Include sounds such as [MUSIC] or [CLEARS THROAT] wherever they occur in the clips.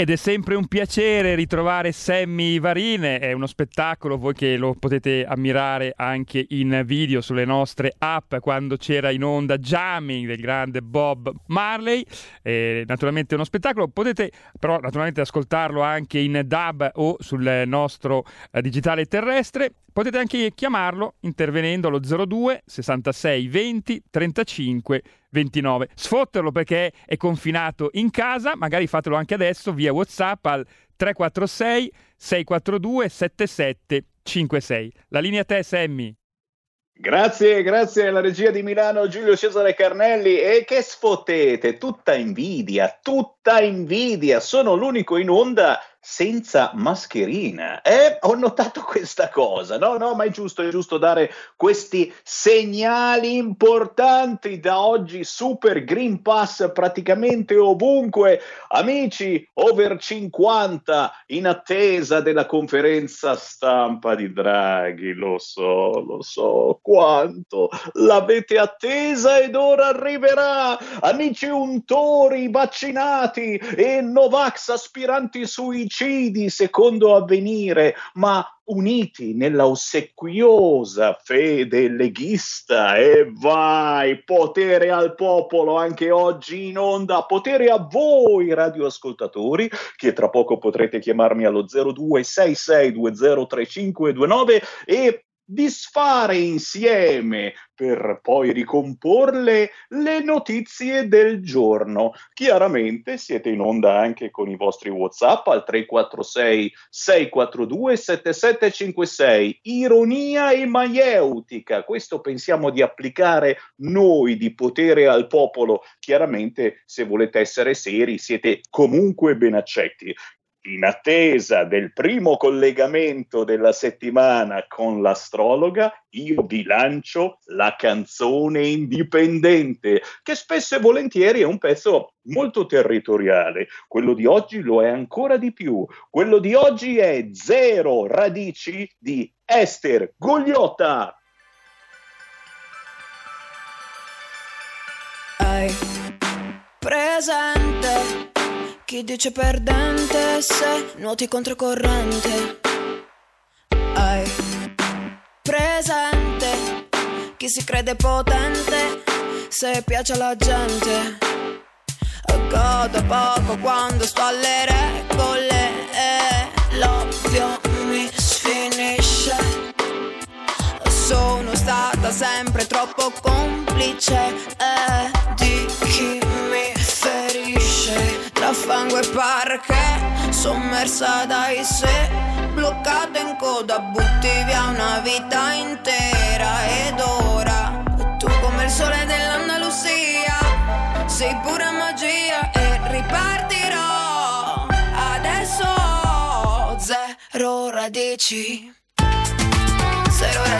Ed è sempre un piacere ritrovare Sammy Varine, è uno spettacolo, voi che lo potete ammirare anche in video sulle nostre app quando c'era in onda Jamming del grande Bob Marley, eh, naturalmente uno spettacolo, potete però naturalmente ascoltarlo anche in dub o sul nostro eh, digitale terrestre. Potete anche chiamarlo intervenendo allo 02 66 20 35 29. Sfotterlo perché è confinato in casa, magari fatelo anche adesso via WhatsApp al 346 642 7756. La linea a te, Sammy. Grazie, grazie alla regia di Milano Giulio Cesare Carnelli e che sfottete, tutta invidia, tutta invidia, sono l'unico in onda senza mascherina. Eh, ho notato questa cosa. No, no, ma è giusto, è giusto dare questi segnali importanti da oggi. Super Green Pass praticamente ovunque. Amici over 50 in attesa della conferenza stampa di Draghi. Lo so, lo so quanto l'avete attesa ed ora arriverà. Amici untori vaccinati e Novax aspiranti sui suicidi secondo avvenire, ma uniti nella ossequiosa fede leghista. E vai, potere al popolo anche oggi in onda, potere a voi radioascoltatori che tra poco potrete chiamarmi allo 0266203529 e disfare insieme per poi ricomporle le notizie del giorno. Chiaramente siete in onda anche con i vostri WhatsApp al 346 642 7756. Ironia e maieutica, questo pensiamo di applicare noi di potere al popolo. Chiaramente se volete essere seri siete comunque ben accetti in attesa del primo collegamento della settimana con l'astrologa, io vi lancio la canzone indipendente, che spesso e volentieri è un pezzo molto territoriale. Quello di oggi lo è ancora di più. Quello di oggi è Zero Radici di Esther Gugliotta. Hai presente chi dice perdente se nuoti controcorrente? Hai presente chi si crede potente se piace alla gente? Godo poco quando sto alle regole e l'ovvio mi sfinisce. Sono stata sempre troppo complice eh, di chi mi ferisce tra fango e parche, sommersa dai sé, bloccata in coda, butti via una vita intera. Ed ora tu come il sole dell'Andalusia, sei pura magia e ripartirò. Adesso zero radici, zero radici,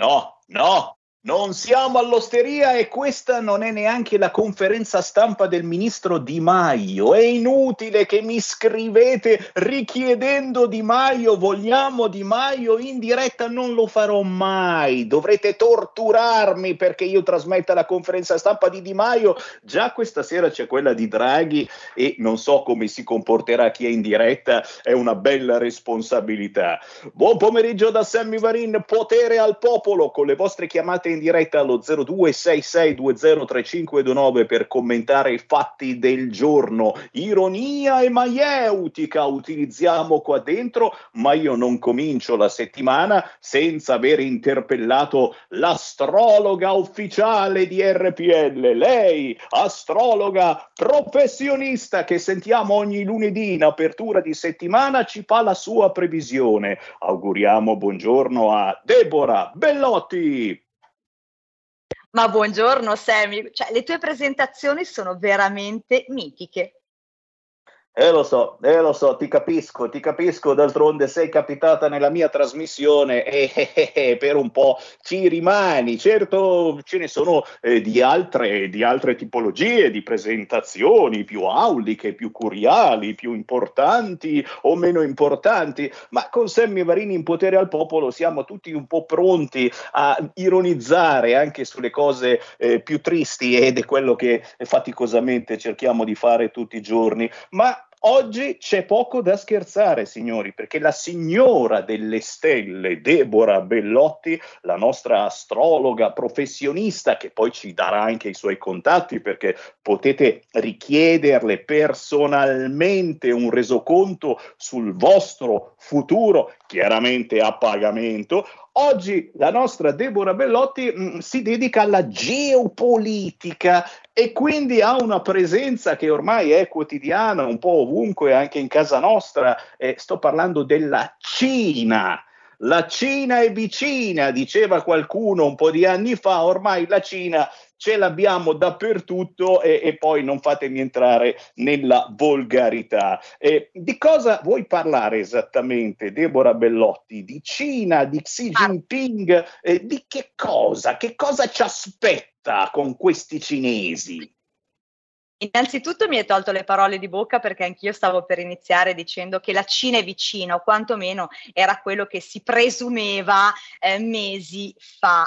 No, no, non siamo all'osteria e questa non è neanche la conferenza stampa del ministro Di Maio. È inutile che mi scrivete richiedendo Di Maio, vogliamo Di Maio in diretta, non lo farò mai. Dovrete torturarmi perché io trasmetta la conferenza stampa di Di Maio. Già questa sera c'è quella di Draghi e non so come si comporterà chi è in diretta, è una bella responsabilità. Buon pomeriggio da Sammy Varin, potere al popolo con le vostre chiamate in diretta allo 0266203529 per commentare i fatti del giorno. Ironia e maieutica utilizziamo qua dentro, ma io non comincio la settimana senza aver interpellato l'astrologa ufficiale di RPL, lei, astrologa professionista che sentiamo ogni lunedì in apertura di settimana, ci fa la sua previsione. Auguriamo buongiorno a Deborah Bellotti. Ma buongiorno Sammy, cioè, le tue presentazioni sono veramente mitiche. Eh lo so, eh lo so, ti capisco, ti capisco, d'altronde sei capitata nella mia trasmissione e eh, eh, eh, per un po' ci rimani. Certo ce ne sono eh, di, altre, di altre tipologie di presentazioni più auliche, più curiali, più importanti o meno importanti, ma con Sammy Varini in potere al popolo siamo tutti un po' pronti a ironizzare anche sulle cose eh, più tristi ed è quello che faticosamente cerchiamo di fare tutti i giorni. Ma Oggi c'è poco da scherzare, signori, perché la signora delle stelle, Deborah Bellotti, la nostra astrologa professionista, che poi ci darà anche i suoi contatti, perché potete richiederle personalmente un resoconto sul vostro futuro, chiaramente a pagamento. Oggi la nostra Deborah Bellotti mh, mm, si dedica alla geopolitica e quindi ha una presenza che ormai è quotidiana un po' ovunque, anche in casa nostra. Eh, sto parlando della Cina. La Cina è vicina, diceva qualcuno un po' di anni fa, ormai la Cina ce l'abbiamo dappertutto e, e poi non fatemi entrare nella volgarità. Eh, di cosa vuoi parlare esattamente, Deborah Bellotti? Di Cina, di Xi Jinping? Eh, di che cosa? Che cosa ci aspetta con questi cinesi? Innanzitutto mi hai tolto le parole di bocca perché anch'io stavo per iniziare dicendo che la Cina è vicina, o quantomeno era quello che si presumeva eh, mesi fa.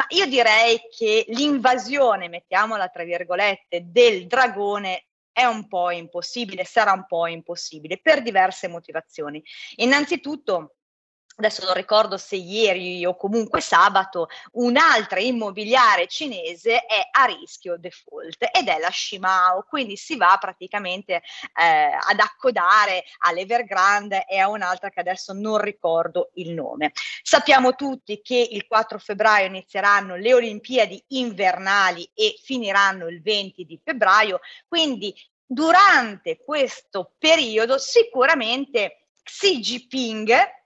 Ma io direi che l'invasione, mettiamola tra virgolette, del dragone è un po' impossibile, sarà un po' impossibile per diverse motivazioni. Innanzitutto adesso non ricordo se ieri o comunque sabato, un'altra immobiliare cinese è a rischio default ed è la Shimao, quindi si va praticamente eh, ad accodare all'Evergrande e a un'altra che adesso non ricordo il nome. Sappiamo tutti che il 4 febbraio inizieranno le Olimpiadi invernali e finiranno il 20 di febbraio, quindi durante questo periodo sicuramente Xi Jinping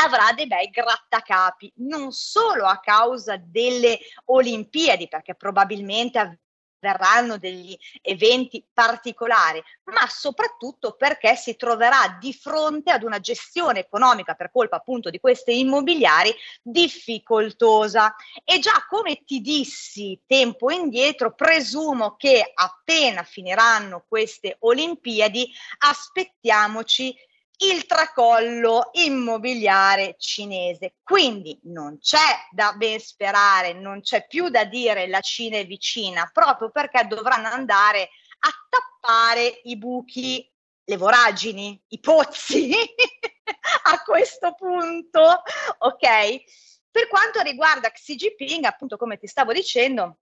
avrà dei bei grattacapi, non solo a causa delle Olimpiadi, perché probabilmente verranno degli eventi particolari, ma soprattutto perché si troverà di fronte ad una gestione economica per colpa appunto di queste immobiliari difficoltosa. E già come ti dissi tempo indietro, presumo che appena finiranno queste Olimpiadi aspettiamoci il tracollo immobiliare cinese. Quindi non c'è da ben sperare, non c'è più da dire la Cina è vicina, proprio perché dovranno andare a tappare i buchi, le voragini, i pozzi [LAUGHS] a questo punto, ok? Per quanto riguarda Xi Jinping, appunto come ti stavo dicendo,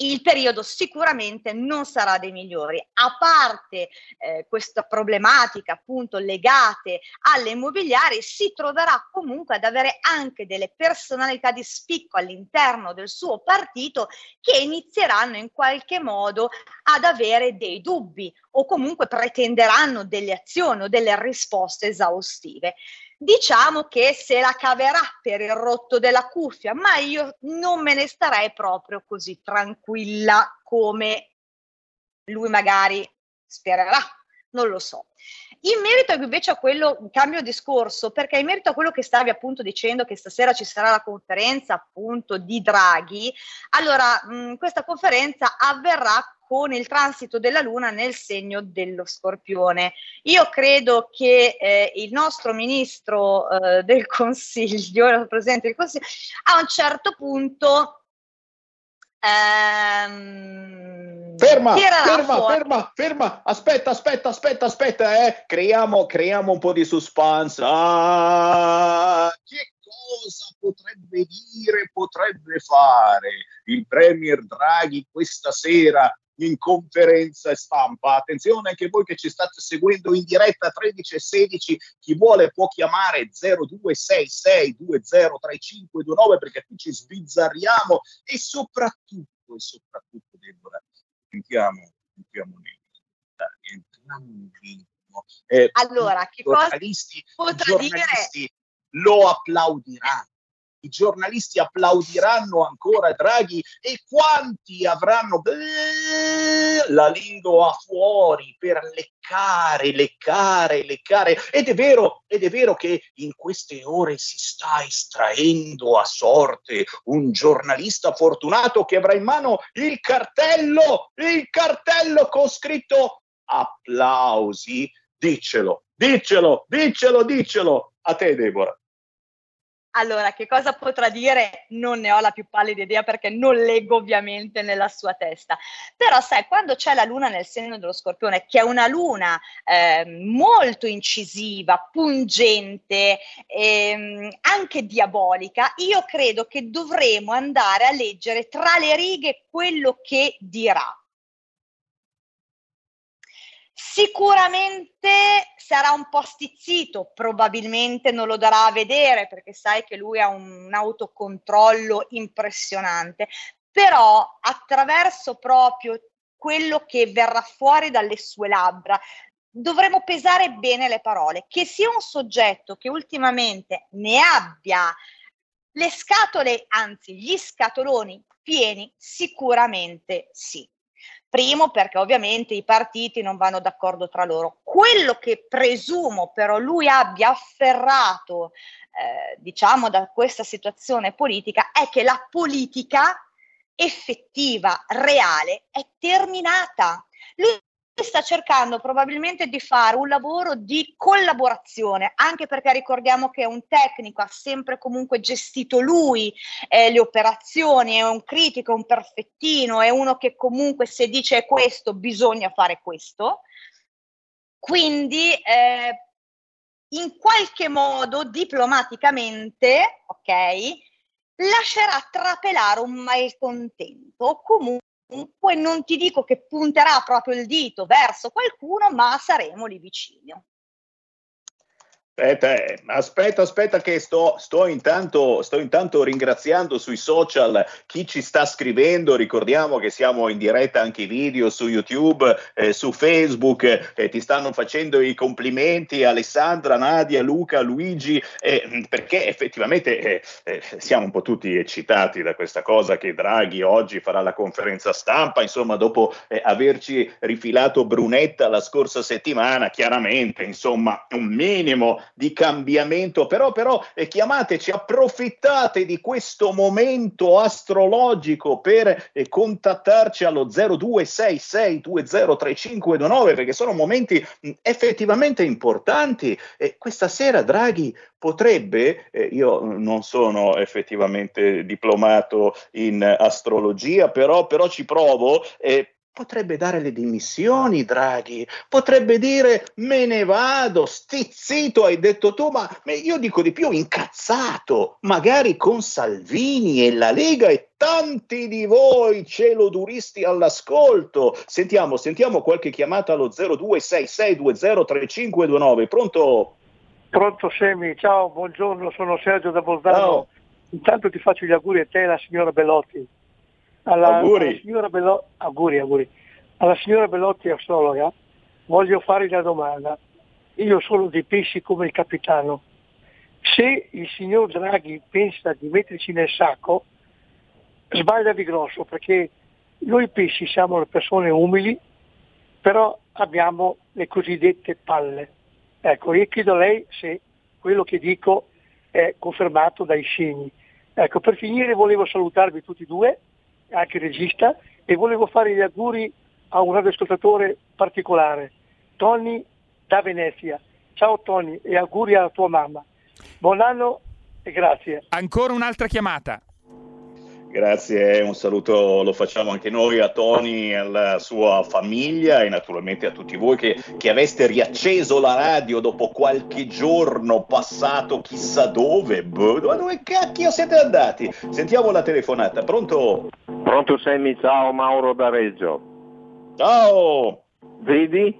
il periodo sicuramente non sarà dei migliori. A parte eh, questa problematica appunto legate alle immobiliari, si troverà comunque ad avere anche delle personalità di spicco all'interno del suo partito che inizieranno in qualche modo ad avere dei dubbi o comunque pretenderanno delle azioni o delle risposte esaustive diciamo che se la caverà per il rotto della cuffia, ma io non me ne starei proprio così tranquilla come lui magari spererà, non lo so. In merito invece a quello, cambio discorso, perché in merito a quello che stavi appunto dicendo che stasera ci sarà la conferenza appunto di Draghi, allora mh, questa conferenza avverrà con il transito della Luna nel segno dello Scorpione. Io credo che eh, il nostro ministro eh, del [LAUGHS] Consiglio, il Presidente del Consiglio, a un certo punto ehm, ferma, ferma, ferma, ferma, aspetta, aspetta, aspetta, aspetta, eh. creiamo, creiamo un po' di suspense. Ah, che cosa potrebbe dire, potrebbe fare il Premier Draghi questa sera in conferenza stampa. Attenzione anche voi che ci state seguendo in diretta 13 e 16, chi vuole può chiamare 0266203529 perché qui ci sbizzarriamo e soprattutto, e soprattutto Deborah, entriamo, entriamo nel entriamo in ritmo. Eh, allora, che cosa giornalisti, giornalisti dire? lo applaudiranno i giornalisti applaudiranno ancora Draghi e quanti avranno la lingua fuori per leccare, leccare, leccare. Ed è vero, ed è vero che in queste ore si sta estraendo a sorte un giornalista fortunato che avrà in mano il cartello, il cartello con scritto applausi. Diccelo, diccelo, diccelo, diccelo. A te, Deborah. Allora, che cosa potrà dire? Non ne ho la più pallida idea perché non leggo ovviamente nella sua testa. Però sai, quando c'è la luna nel segno dello scorpione, che è una luna eh, molto incisiva, pungente, ehm, anche diabolica, io credo che dovremo andare a leggere tra le righe quello che dirà. Sicuramente sarà un po' stizzito, probabilmente non lo darà a vedere perché sai che lui ha un autocontrollo impressionante, però attraverso proprio quello che verrà fuori dalle sue labbra, dovremo pesare bene le parole, che sia un soggetto che ultimamente ne abbia le scatole, anzi gli scatoloni pieni, sicuramente sì. Primo perché ovviamente i partiti non vanno d'accordo tra loro. Quello che presumo però lui abbia afferrato, eh, diciamo, da questa situazione politica è che la politica effettiva, reale, è terminata. Lui sta cercando probabilmente di fare un lavoro di collaborazione, anche perché ricordiamo che è un tecnico, ha sempre comunque gestito lui eh, le operazioni, è un critico, un perfettino, è uno che comunque se dice questo bisogna fare questo. Quindi eh, in qualche modo diplomaticamente, ok, lascerà trapelare un malcontento o comunque comunque non ti dico che punterà proprio il dito verso qualcuno, ma saremo lì vicino. Aspetta, eh, aspetta, aspetta che sto, sto, intanto, sto intanto ringraziando sui social chi ci sta scrivendo, ricordiamo che siamo in diretta anche video su YouTube, eh, su Facebook, eh, ti stanno facendo i complimenti Alessandra, Nadia, Luca, Luigi, eh, perché effettivamente eh, eh, siamo un po' tutti eccitati da questa cosa che Draghi oggi farà la conferenza stampa, insomma dopo averci rifilato Brunetta la scorsa settimana, chiaramente, insomma un minimo di cambiamento, però, però eh, chiamateci, approfittate di questo momento astrologico per eh, contattarci allo 0266203529 perché sono momenti mh, effettivamente importanti. E questa sera Draghi potrebbe, eh, io non sono effettivamente diplomato in astrologia, però, però ci provo, eh, Potrebbe dare le dimissioni, Draghi, potrebbe dire me ne vado, stizzito, hai detto tu, ma io dico di più, incazzato, magari con Salvini e la Lega e tanti di voi celoduristi all'ascolto. Sentiamo, sentiamo qualche chiamata allo 0266203529. Pronto? Pronto Semi, ciao, buongiorno, sono Sergio da Bolzano. Intanto ti faccio gli auguri a te e alla signora Bellotti alla, auguri. Alla signora Bello, auguri, auguri. Alla signora Bellotti astrologa voglio fare una domanda. Io sono di pesci come il capitano. Se il signor Draghi pensa di metterci nel sacco, sbaglia di grosso perché noi pesci siamo le persone umili, però abbiamo le cosiddette palle. Ecco, io chiedo a lei se quello che dico è confermato dai segni. Ecco, per finire volevo salutarvi tutti e due anche regista, e volevo fare gli auguri a un radioascoltatore particolare, Tony da Venezia. Ciao Tony e auguri alla tua mamma. Buon anno e grazie. Ancora un'altra chiamata. Grazie, un saluto lo facciamo anche noi a Tony, alla sua famiglia e naturalmente a tutti voi che, che, aveste riacceso la radio dopo qualche giorno passato chissà dove. Boh, dove cacchio siete andati? Sentiamo la telefonata, pronto? Pronto Sammy, ciao Mauro da Reggio. Ciao! Vedi?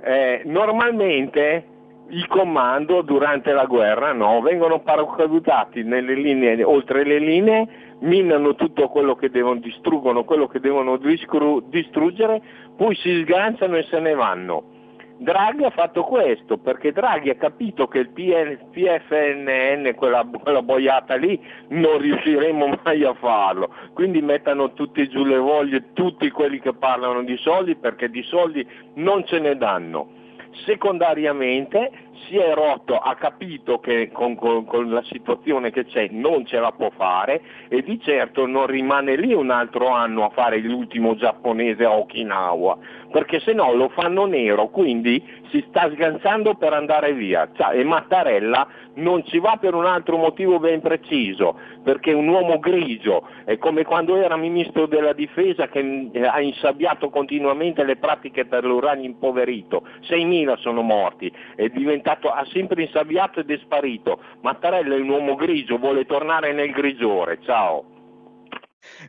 Eh, normalmente il comando durante la guerra no, vengono paracadutati nelle linee, oltre le linee, minano tutto quello che devono, distruggono quello che devono distruggere, poi si sganciano e se ne vanno. Draghi ha fatto questo perché Draghi ha capito che il PFNN, quella, quella boiata lì, non riusciremo mai a farlo. Quindi mettano tutti giù le voglie, tutti quelli che parlano di soldi, perché di soldi non ce ne danno. Secondariamente si è rotto, ha capito che con, con, con, la situazione che c'è non ce la può fare e di certo non rimane lì un altro anno a fare l'ultimo giapponese a Okinawa, perché se no lo fanno nero, quindi si sta sganciando per andare via. Cioè, e Mattarella non ci va per un altro motivo ben preciso, perché un uomo grigio, è come quando era ministro della difesa che eh, ha insabbiato continuamente le pratiche per l'uranio impoverito, 6.000 sono morti, è diventato, ha sempre insabbiato ed è sparito. Mattarella è un uomo grigio, vuole tornare nel grigiore, ciao.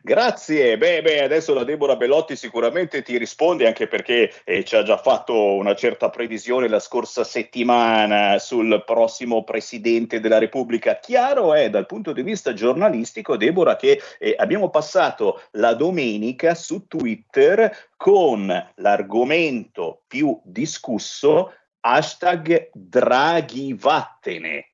Grazie, beh, beh, adesso la Deborah Bellotti sicuramente ti risponde anche perché eh, ci ha già fatto una certa previsione la scorsa settimana sul prossimo Presidente della Repubblica. Chiaro è dal punto di vista giornalistico, Deborah, che eh, abbiamo passato la domenica su Twitter con l'argomento più discusso hashtag Draghi vattene.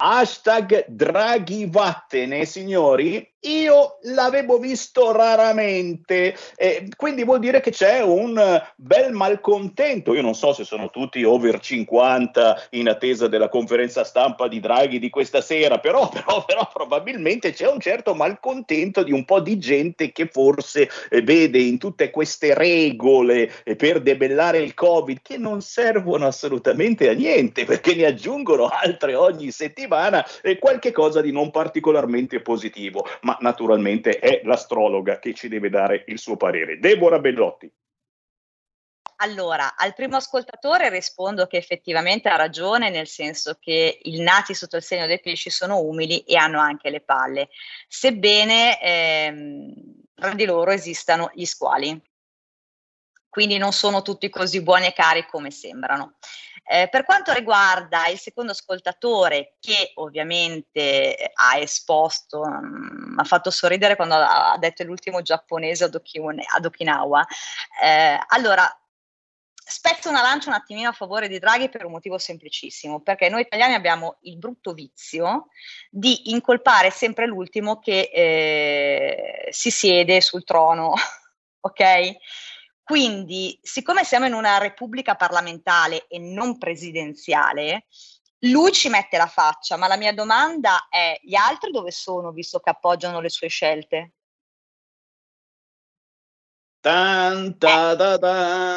Hashtag Draghi vattene, signori, io l'avevo visto raramente, eh, quindi vuol dire che c'è un bel malcontento. Io non so se sono tutti over 50 in attesa della conferenza stampa di Draghi di questa sera, però, [LAUGHS] però, però probabilmente c'è un certo malcontento di un po' di gente che forse eh, vede in tutte queste regole eh, per debellare il Covid che non servono assolutamente a niente perché ne aggiungono altre ogni settimana e qualche cosa di non particolarmente positivo. Ma ma naturalmente è l'astrologa che ci deve dare il suo parere. Deborah Bellotti. Allora, al primo ascoltatore rispondo che effettivamente ha ragione, nel senso che i nati sotto il segno dei pesci sono umili e hanno anche le palle, sebbene ehm, tra di loro esistano gli squali. Quindi non sono tutti così buoni e cari come sembrano. Eh, per quanto riguarda il secondo ascoltatore, che ovviamente ha esposto, mi mm, ha fatto sorridere quando ha, detto l'ultimo giapponese ad, Okine, ad Okinawa, eh, allora spezzo una lancia un attimino a favore di Draghi per un motivo semplicissimo, perché noi italiani abbiamo il brutto vizio di incolpare sempre l'ultimo che eh, si siede sul trono, [LAUGHS] ok? Quindi, siccome siamo in una repubblica parlamentare e non presidenziale, lui ci mette la faccia, ma la mia domanda è: gli altri dove sono, visto che appoggiano le sue scelte? Tan, ta, ta, ta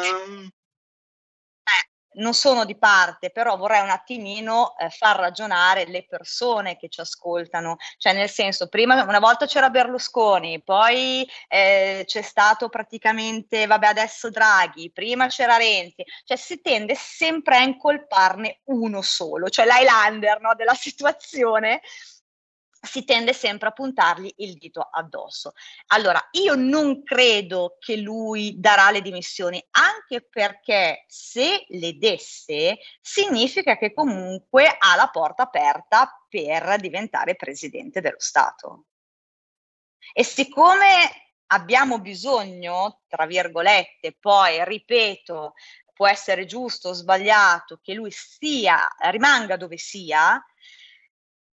non sono di parte, però vorrei un attimino eh, far ragionare le persone che ci ascoltano, cioè nel senso, prima una volta c'era Berlusconi, poi eh, c'è stato praticamente, vabbè adesso Draghi, prima c'era Renzi, cioè si tende sempre a incolparne uno solo, cioè l'Highlander no, della [LAUGHS] situazione si tende sempre a puntargli il dito addosso. Allora, io non credo che lui darà le dimissioni, anche perché se le desse, significa che comunque ha la porta aperta per diventare presidente dello Stato. E siccome abbiamo bisogno, tra virgolette, poi ripeto, può essere giusto o sbagliato, che lui sia, rimanga dove sia,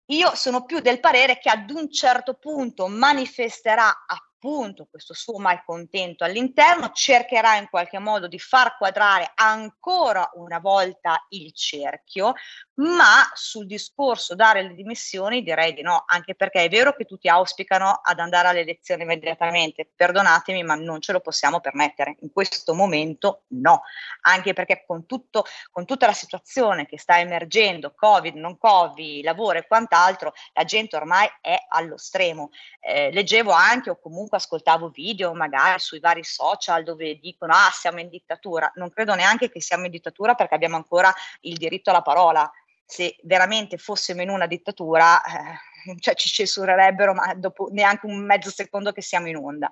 io sono più del parere che ad un certo punto manifesterà appunto questo suo malcontento all'interno, cercherà in qualche modo di far quadrare ancora una volta il cerchio, ma sul discorso dare le dimissioni direi di no, anche perché è vero che tutti auspicano ad andare alle elezioni immediatamente, perdonatemi, ma non ce lo possiamo permettere. In questo momento no, anche perché con, tutto, con tutta la situazione che sta emergendo, Covid, non Covid, lavoro e quant'altro, la gente ormai è allo stremo. Eh, leggevo anche o comunque ascoltavo video magari sui vari social dove dicono ah siamo in dittatura, non credo neanche che siamo in dittatura perché abbiamo ancora il diritto alla parola se veramente fossimo in una dittatura, eh, [LAUGHS] cioè ci censurerebbero, ma dopo neanche un mezzo secondo che siamo in onda.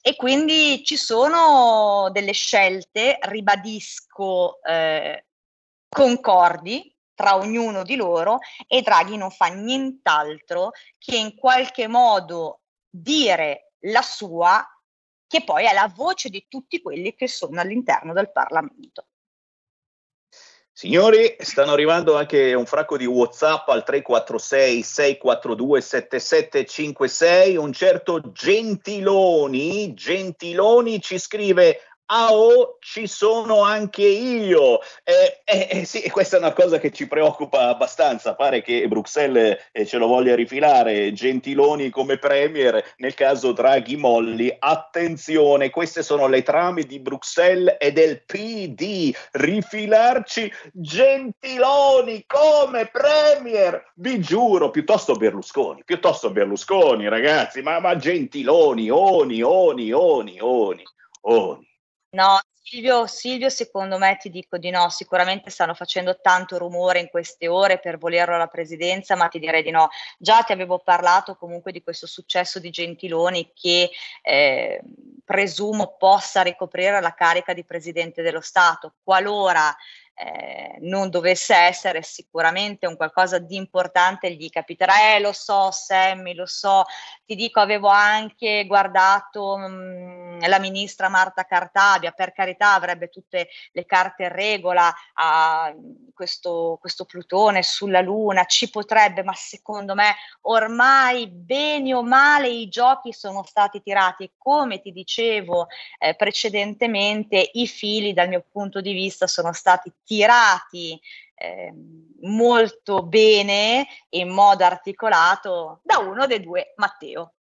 E quindi ci sono delle scelte, ribadisco, eh, concordi tra ognuno di loro e Draghi non fa nient'altro che in qualche modo dire la sua, che poi è la voce di tutti quelli che sono all'interno del Parlamento. Signori, stanno arrivando anche un fracco di WhatsApp al 346 642 7756. Un certo Gentiloni, Gentiloni ci scrive Ah, oh, ci sono anche io. Eh, eh, eh, sì, questa è una cosa che ci preoccupa abbastanza. Pare che Bruxelles eh, ce lo voglia rifilare. Gentiloni come premier, nel caso Draghi Molli. Attenzione, queste sono le trame di Bruxelles e del PD. Rifilarci Gentiloni come premier. Vi giuro, piuttosto Berlusconi, piuttosto Berlusconi, ragazzi. Ma, ma Gentiloni, oni, oni, oni, oni, oni. No, Silvio, Silvio, secondo me ti dico di no, sicuramente stanno facendo tanto rumore in queste ore per volerlo alla presidenza, ma ti direi di no. Già ti avevo parlato comunque di questo successo di Gentiloni che eh, presumo possa ricoprire la carica di presidente dello Stato, qualora eh, non dovesse essere sicuramente un qualcosa di importante gli capiterà, eh lo so Sammy, lo so, ti dico avevo anche guardato mh, mm, la ministra Marta Cartabia, per carità avrebbe tutte le carte in regola a questo, questo Plutone sulla Luna, ci potrebbe, ma secondo me ormai bene o male i giochi sono stati tirati come ti dicevo eh, precedentemente i fili dal mio punto di vista sono stati tirati eh, molto bene in modo articolato da uno dei due Matteo.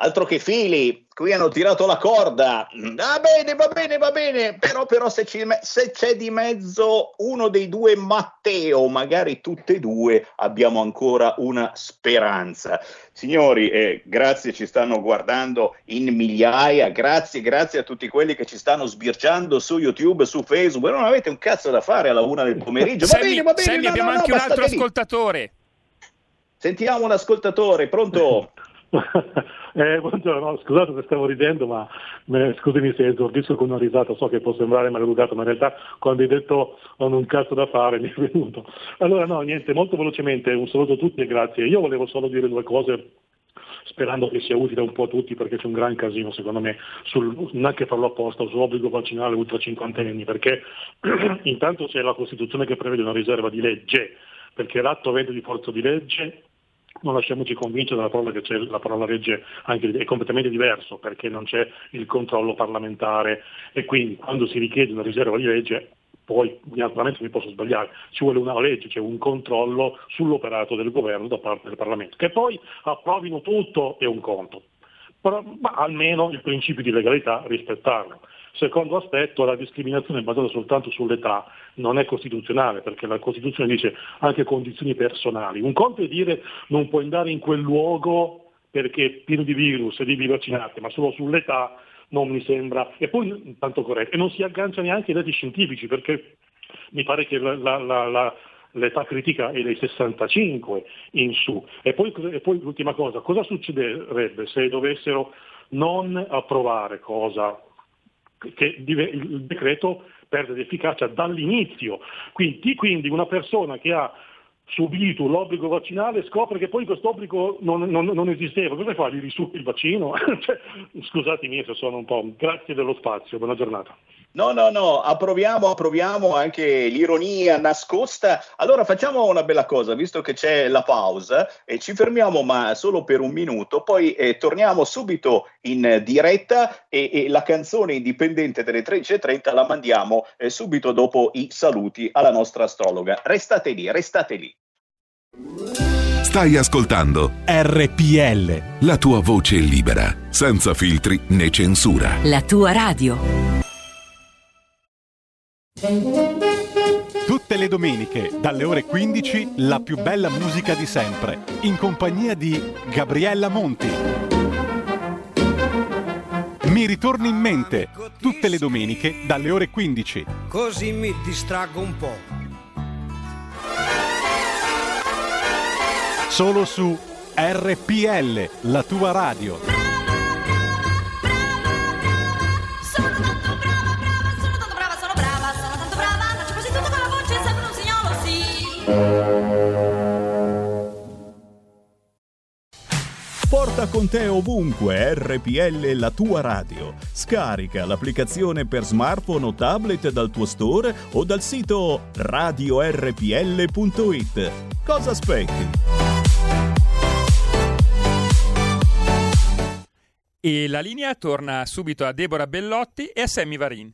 Altro che fili, qui hanno tirato la corda. Va bene, va bene, va bene. Però, però se, ci, se, c'è di mezzo uno dei due Matteo, magari tutte e due, abbiamo ancora una speranza. Signori, eh, grazie, ci stanno guardando in migliaia. Grazie, grazie a tutti quelli che ci stanno sbirciando su YouTube, su Facebook. Non avete un cazzo da fare alla una del pomeriggio. Va Sammy, bene, va bene. Sammy, no, abbiamo no, anche no, un altro lì. ascoltatore. Sentiamo un ascoltatore, pronto? [LAUGHS] eh, buongiorno, scusate se stavo ridendo, ma eh, scusami se esordisco con una risata, so che può sembrare maleducato, ma in realtà quando hai detto non un cazzo da fare mi è venuto. Allora no, niente, molto velocemente, un saluto a tutti e grazie. Io volevo solo dire due cose sperando che sia utile un po' a tutti perché c'è un gran casino secondo me, sul, neanche farlo apposta, sull'obbligo vaccinale ultra cinquantenni, perché [CLEARS THROAT] intanto c'è la Costituzione che prevede una riserva di legge, perché l'atto avente di forza di legge non lasciamoci convincere dalla parola che c'è la parola legge anche, è completamente diverso perché non c'è il controllo parlamentare. E quindi quando si richiede una riserva di legge poi naturalmente mi posso sbagliare, ci vuole una legge, c'è un controllo sull'operato del governo da parte del Parlamento. Che poi approvino tutto è un conto, però, ma almeno il principio di legalità rispettarlo. Secondo aspetto, la discriminazione basata soltanto sull'età non è costituzionale, perché la Costituzione dice anche condizioni personali. Un conto è dire non puoi andare in quel luogo perché è pieno di virus e devi vaccinarti, ma solo sull'età non mi sembra, e poi tanto corretto, e non si aggancia neanche ai dati scientifici, perché mi pare che la, la, la, l'età critica è dei 65 in su. E poi, e poi l'ultima cosa, cosa succederebbe se dovessero non approvare cosa che il decreto perde di efficacia dall'inizio. Quindi, quindi una persona che ha subito l'obbligo vaccinale scopre che poi questo obbligo non, non, non esisteva, cosa fa? Gli risucchi il vaccino? [LAUGHS] cioè, scusatemi se sono un po'... Grazie dello spazio, buona giornata. No, no, no, approviamo, approviamo anche l'ironia nascosta. Allora facciamo una bella cosa, visto che c'è la pausa, e ci fermiamo ma solo per un minuto, poi eh, torniamo subito in diretta e, e, la canzone indipendente delle 13.30 la mandiamo eh, subito dopo i saluti alla nostra astrologa. Restate lì, restate lì. Stai ascoltando RPL. La tua voce libera, senza filtri né censura. La tua radio. Tutte le domeniche, dalle ore 15, la più bella musica di sempre, in compagnia di Gabriella Monti. Mi ritorni in mente, tutte le domeniche, dalle ore 15. Così mi distraggo un po'. Solo su RPL, la tua radio. Porta con te ovunque RPL la tua radio. Scarica l'applicazione per smartphone o tablet dal tuo store o dal sito radiorpl.it. Cosa aspetti? E la linea torna subito a Deborah Bellotti e a Sammy Varin.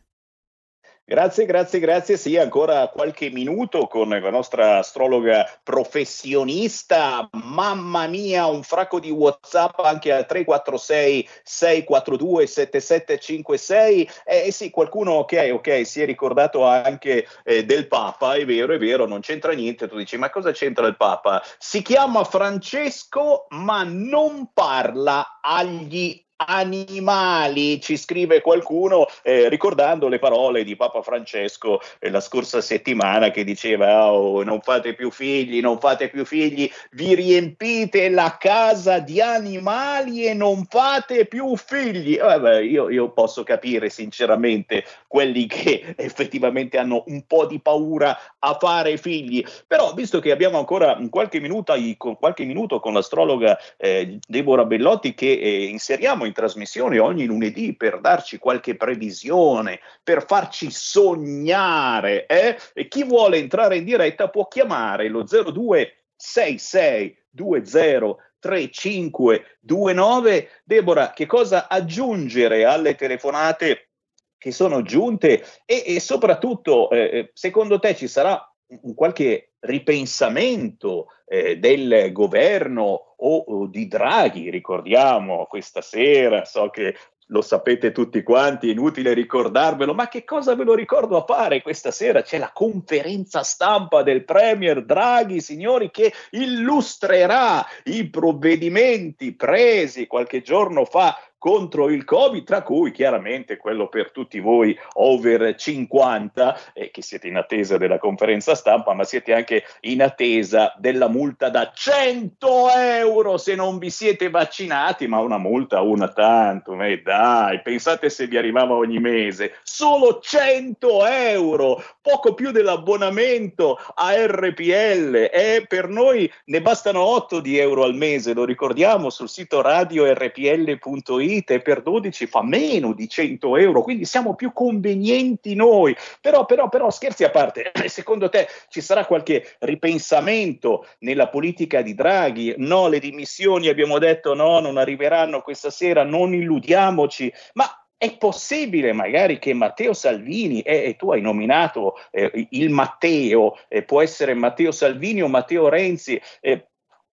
Grazie, grazie, grazie. Sì, ancora qualche minuto con la nostra astrologa professionista. Mamma mia, un fracco di WhatsApp anche al 346 642 7756. Eh sì, qualcuno, ok, ok, si è ricordato anche eh, del Papa, è vero, è vero, non c'entra niente. Tu dici, ma cosa c'entra il Papa? Si chiama Francesco, ma non parla agli animali, ci scrive qualcuno eh, ricordando le parole di Papa Francesco eh, la scorsa settimana che diceva oh, non fate più figli, non fate più figli, vi riempite la casa di animali e non fate più figli. Eh, beh, io, io posso capire sinceramente quelli [LAUGHS] che effettivamente hanno un po' di paura a fare figli, però visto che abbiamo ancora qualche minuto, qualche minuto con l'astrologa eh, Deborah Bellotti che eh, inseriamo in trasmissione ogni lunedì per darci qualche previsione, per farci sognare. Eh? E chi vuole entrare in diretta può chiamare lo 026620 3529. Deborah, che cosa aggiungere alle telefonate che sono giunte e, e soprattutto, eh, eh secondo te ci sarà un qualche ripensamento eh, del governo o, o, di Draghi, ricordiamo questa sera, so che lo sapete tutti quanti, è inutile ricordarvelo, ma che cosa ve lo ricordo a fare questa sera? C'è la conferenza stampa del Premier Draghi, signori, che illustrerà i provvedimenti presi qualche giorno fa contro il Covid, tra cui chiaramente quello per tutti voi over 50, eh, che siete in attesa della conferenza stampa, ma siete anche in attesa della multa da 100 euro se non vi siete vaccinati, ma una multa una tanto, eh, dai, pensate se vi arrivava ogni mese, solo 100 euro, poco più dell'abbonamento a RPL, e per noi ne bastano 8 di euro al mese, lo ricordiamo sul sito radio rpl.it vite per 12 fa meno di 100 euro, quindi siamo più convenienti noi. Però, però, però, scherzi a parte, [CLEARS THROAT] secondo te ci sarà qualche ripensamento nella politica di Draghi? No, le dimissioni abbiamo detto no, non arriveranno questa sera, non illudiamoci, ma è possibile magari che Matteo Salvini, e, e tu hai nominato eh, il Matteo, eh, può essere Matteo Salvini o Matteo Renzi, eh,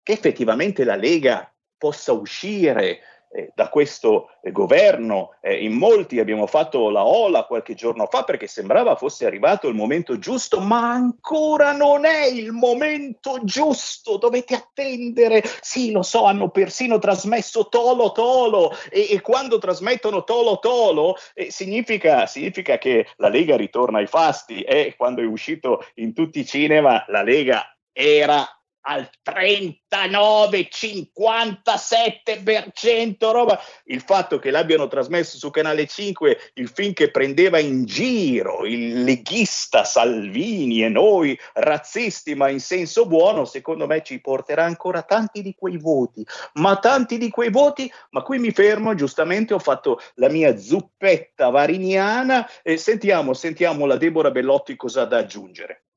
che effettivamente la Lega possa uscire eh, da questo eh, governo. Eh, in molti abbiamo fatto la ola qualche giorno fa perché sembrava fosse arrivato il momento giusto, ma ancora non è il momento giusto. Dovete attendere. Sì, lo so, hanno persino trasmesso Tolo Tolo e, e quando trasmettono Tolo Tolo eh, significa, significa, che la Lega ritorna ai fasti e quando è uscito in tutti i cinema la Lega era al 39-57% roba. Il fatto che l'abbiano trasmesso su Canale 5 il film che prendeva in giro il leghista Salvini e noi razzisti ma in senso buono, secondo me ci porterà ancora tanti di quei voti, ma tanti di quei voti, ma qui mi fermo, giustamente ho fatto la mia zuppetta variniana e sentiamo, sentiamo la Deborah Bellotti cosa ha da aggiungere.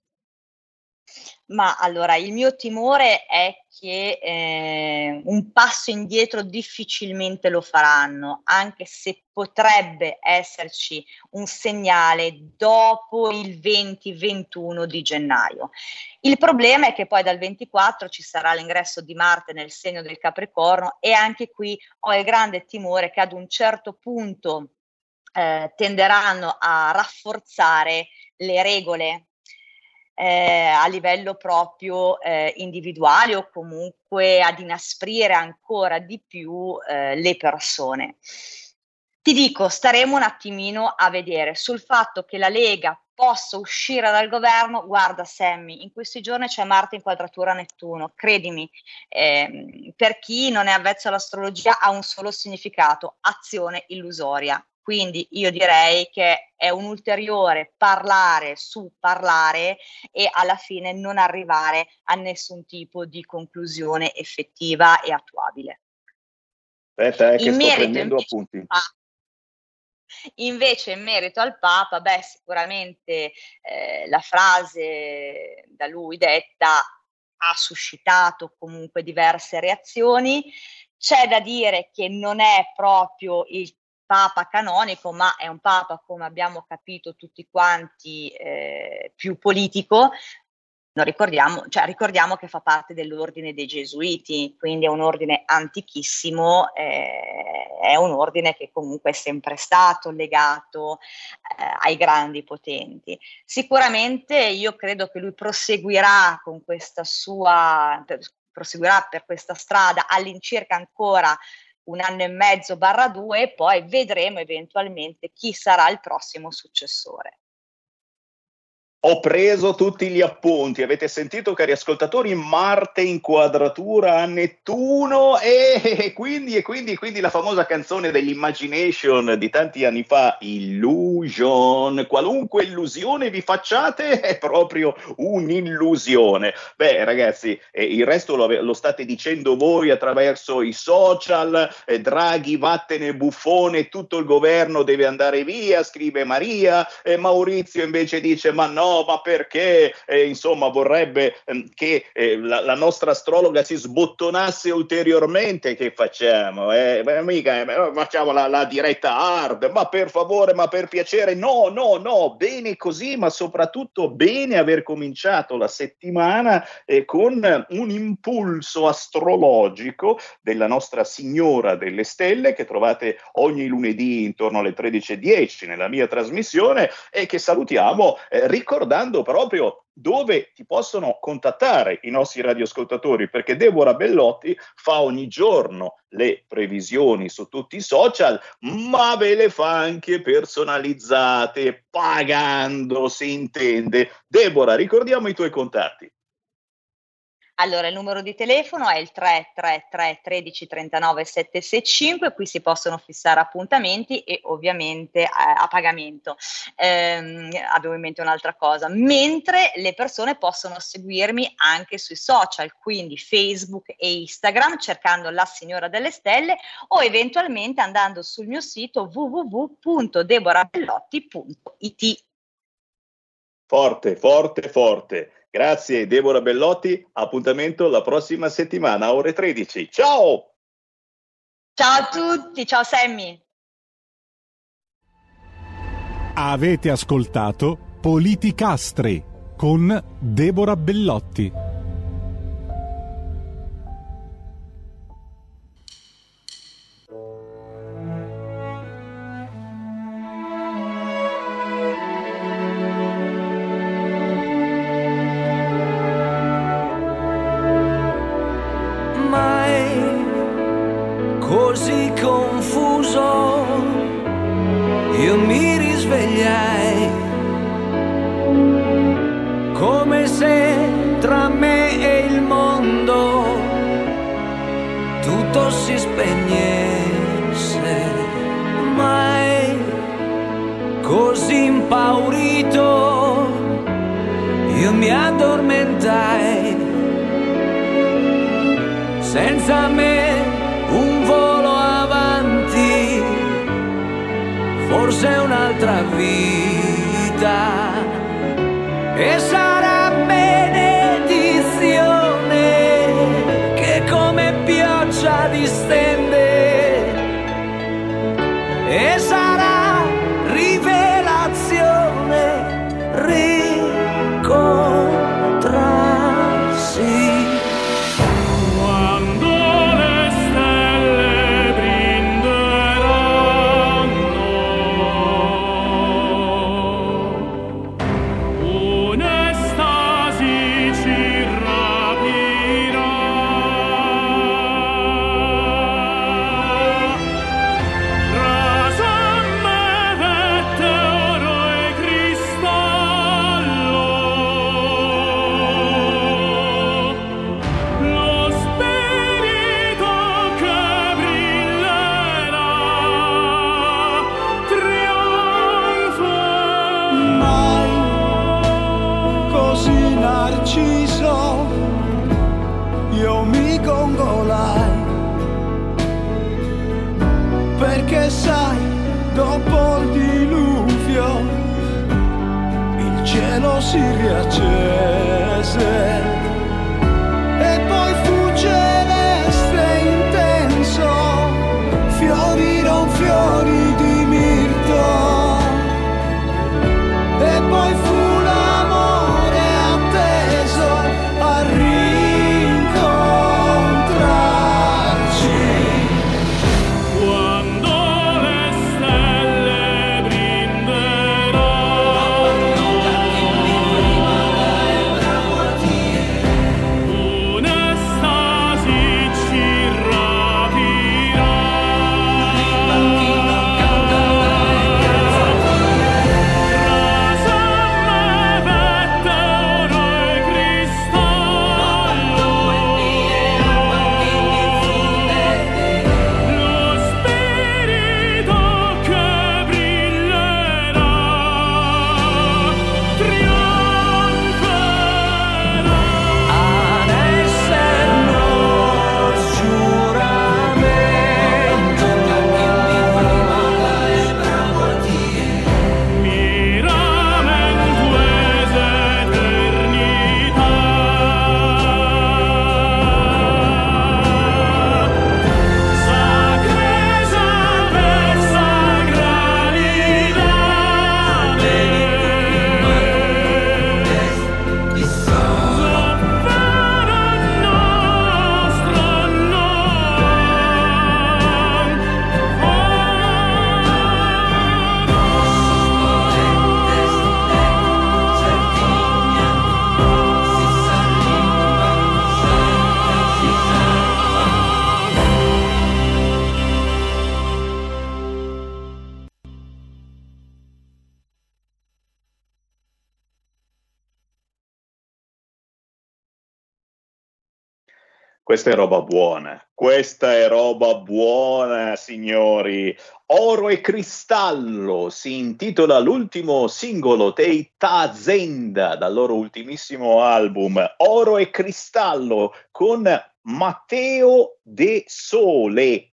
Ma allora, il mio timore è che eh, un passo indietro difficilmente lo faranno, anche se potrebbe esserci un segnale dopo il 20-21 di gennaio. Il problema è che poi dal 24 ci sarà l'ingresso di Marte nel segno del Capricorno e anche qui ho il grande timore che ad un certo punto eh, tenderanno a rafforzare le regole eh, a livello proprio eh, individuale o comunque ad inasprire ancora di più eh, le persone. Ti dico, staremo un attimino a vedere sul fatto che la Lega possa uscire dal governo, guarda Sammy, in questi giorni c'è Marte in quadratura Nettuno, credimi, eh, per chi non è avvezzo all'astrologia ha un solo significato, azione illusoria. Quindi io direi che è un ulteriore parlare su parlare e alla fine non arrivare a nessun tipo di conclusione effettiva e attuabile. Aspetta, eh, che in sto prendendo appunti. Invece, in merito al Papa, beh, sicuramente eh, la frase da lui detta ha suscitato comunque diverse reazioni. C'è da dire che non è proprio il papa canonico, ma è un papa, come abbiamo capito tutti quanti, eh, più politico. Non ricordiamo, cioè ricordiamo che fa parte dell'ordine dei Gesuiti, quindi è un ordine antichissimo, eh, è un ordine che comunque è sempre stato legato eh, ai grandi potenti. Sicuramente io credo che lui proseguirà con questa sua, proseguirà per questa strada all'incirca ancora un anno e mezzo barra due e poi vedremo eventualmente chi sarà il prossimo successore. Ho preso tutti gli appunti, avete sentito cari ascoltatori, Marte in quadratura a Nettuno e quindi, e quindi, quindi la famosa canzone dell'Imagination di tanti anni fa, Illusion, qualunque illusione vi facciate [LAUGHS] è proprio un'illusione. Beh ragazzi, eh, il resto lo, lo, state dicendo voi attraverso i social, eh, Draghi vattene buffone, tutto il governo deve andare via, scrive Maria, e Maurizio invece dice ma no, ma perché eh, insomma vorrebbe eh, che eh, la, la, nostra astrologa si sbottonasse ulteriormente, che facciamo? Eh? Mica eh, facciamo la, la, diretta hard, ma per favore, ma per piacere, no, no, no, bene così, ma soprattutto bene aver cominciato la settimana eh, con un impulso astrologico della nostra Signora delle Stelle che trovate ogni lunedì intorno alle 13.10 nella mia trasmissione e che salutiamo eh, ricordando proprio dove ti possono contattare i nostri radioascoltatori, perché Deborah Bellotti fa ogni giorno le previsioni su tutti i social, ma ve le fa anche personalizzate, pagando, si intende. Deborah, ricordiamo i tuoi contatti. Allora, il numero di telefono è il 333 13 39 765, qui si possono fissare appuntamenti e ovviamente a, a pagamento. Ehm, avevo in mente un'altra cosa, mentre le persone possono seguirmi anche sui social, quindi Facebook e Instagram, cercando la signora delle stelle o eventualmente andando sul mio sito www.deborabellotti.it. Forte, forte, forte. Grazie Deborah Bellotti, appuntamento la prossima settimana, ore 13. Ciao! Ciao a tutti, ciao Sammy! Avete ascoltato Politicastri con Deborah Bellotti. Così confuso. Io mi risvegliai come se tra me e il mondo tutto si spegnesse. Mai così impaurito io mi addormentai senza me forse un'altra vita. E sarà benedizione che come pioggia distende. said Questa è roba buona, questa è roba buona, signori. Oro e cristallo si intitola l'ultimo singolo dei Tazenda dal loro ultimissimo album. Oro e cristallo con Matteo De Sole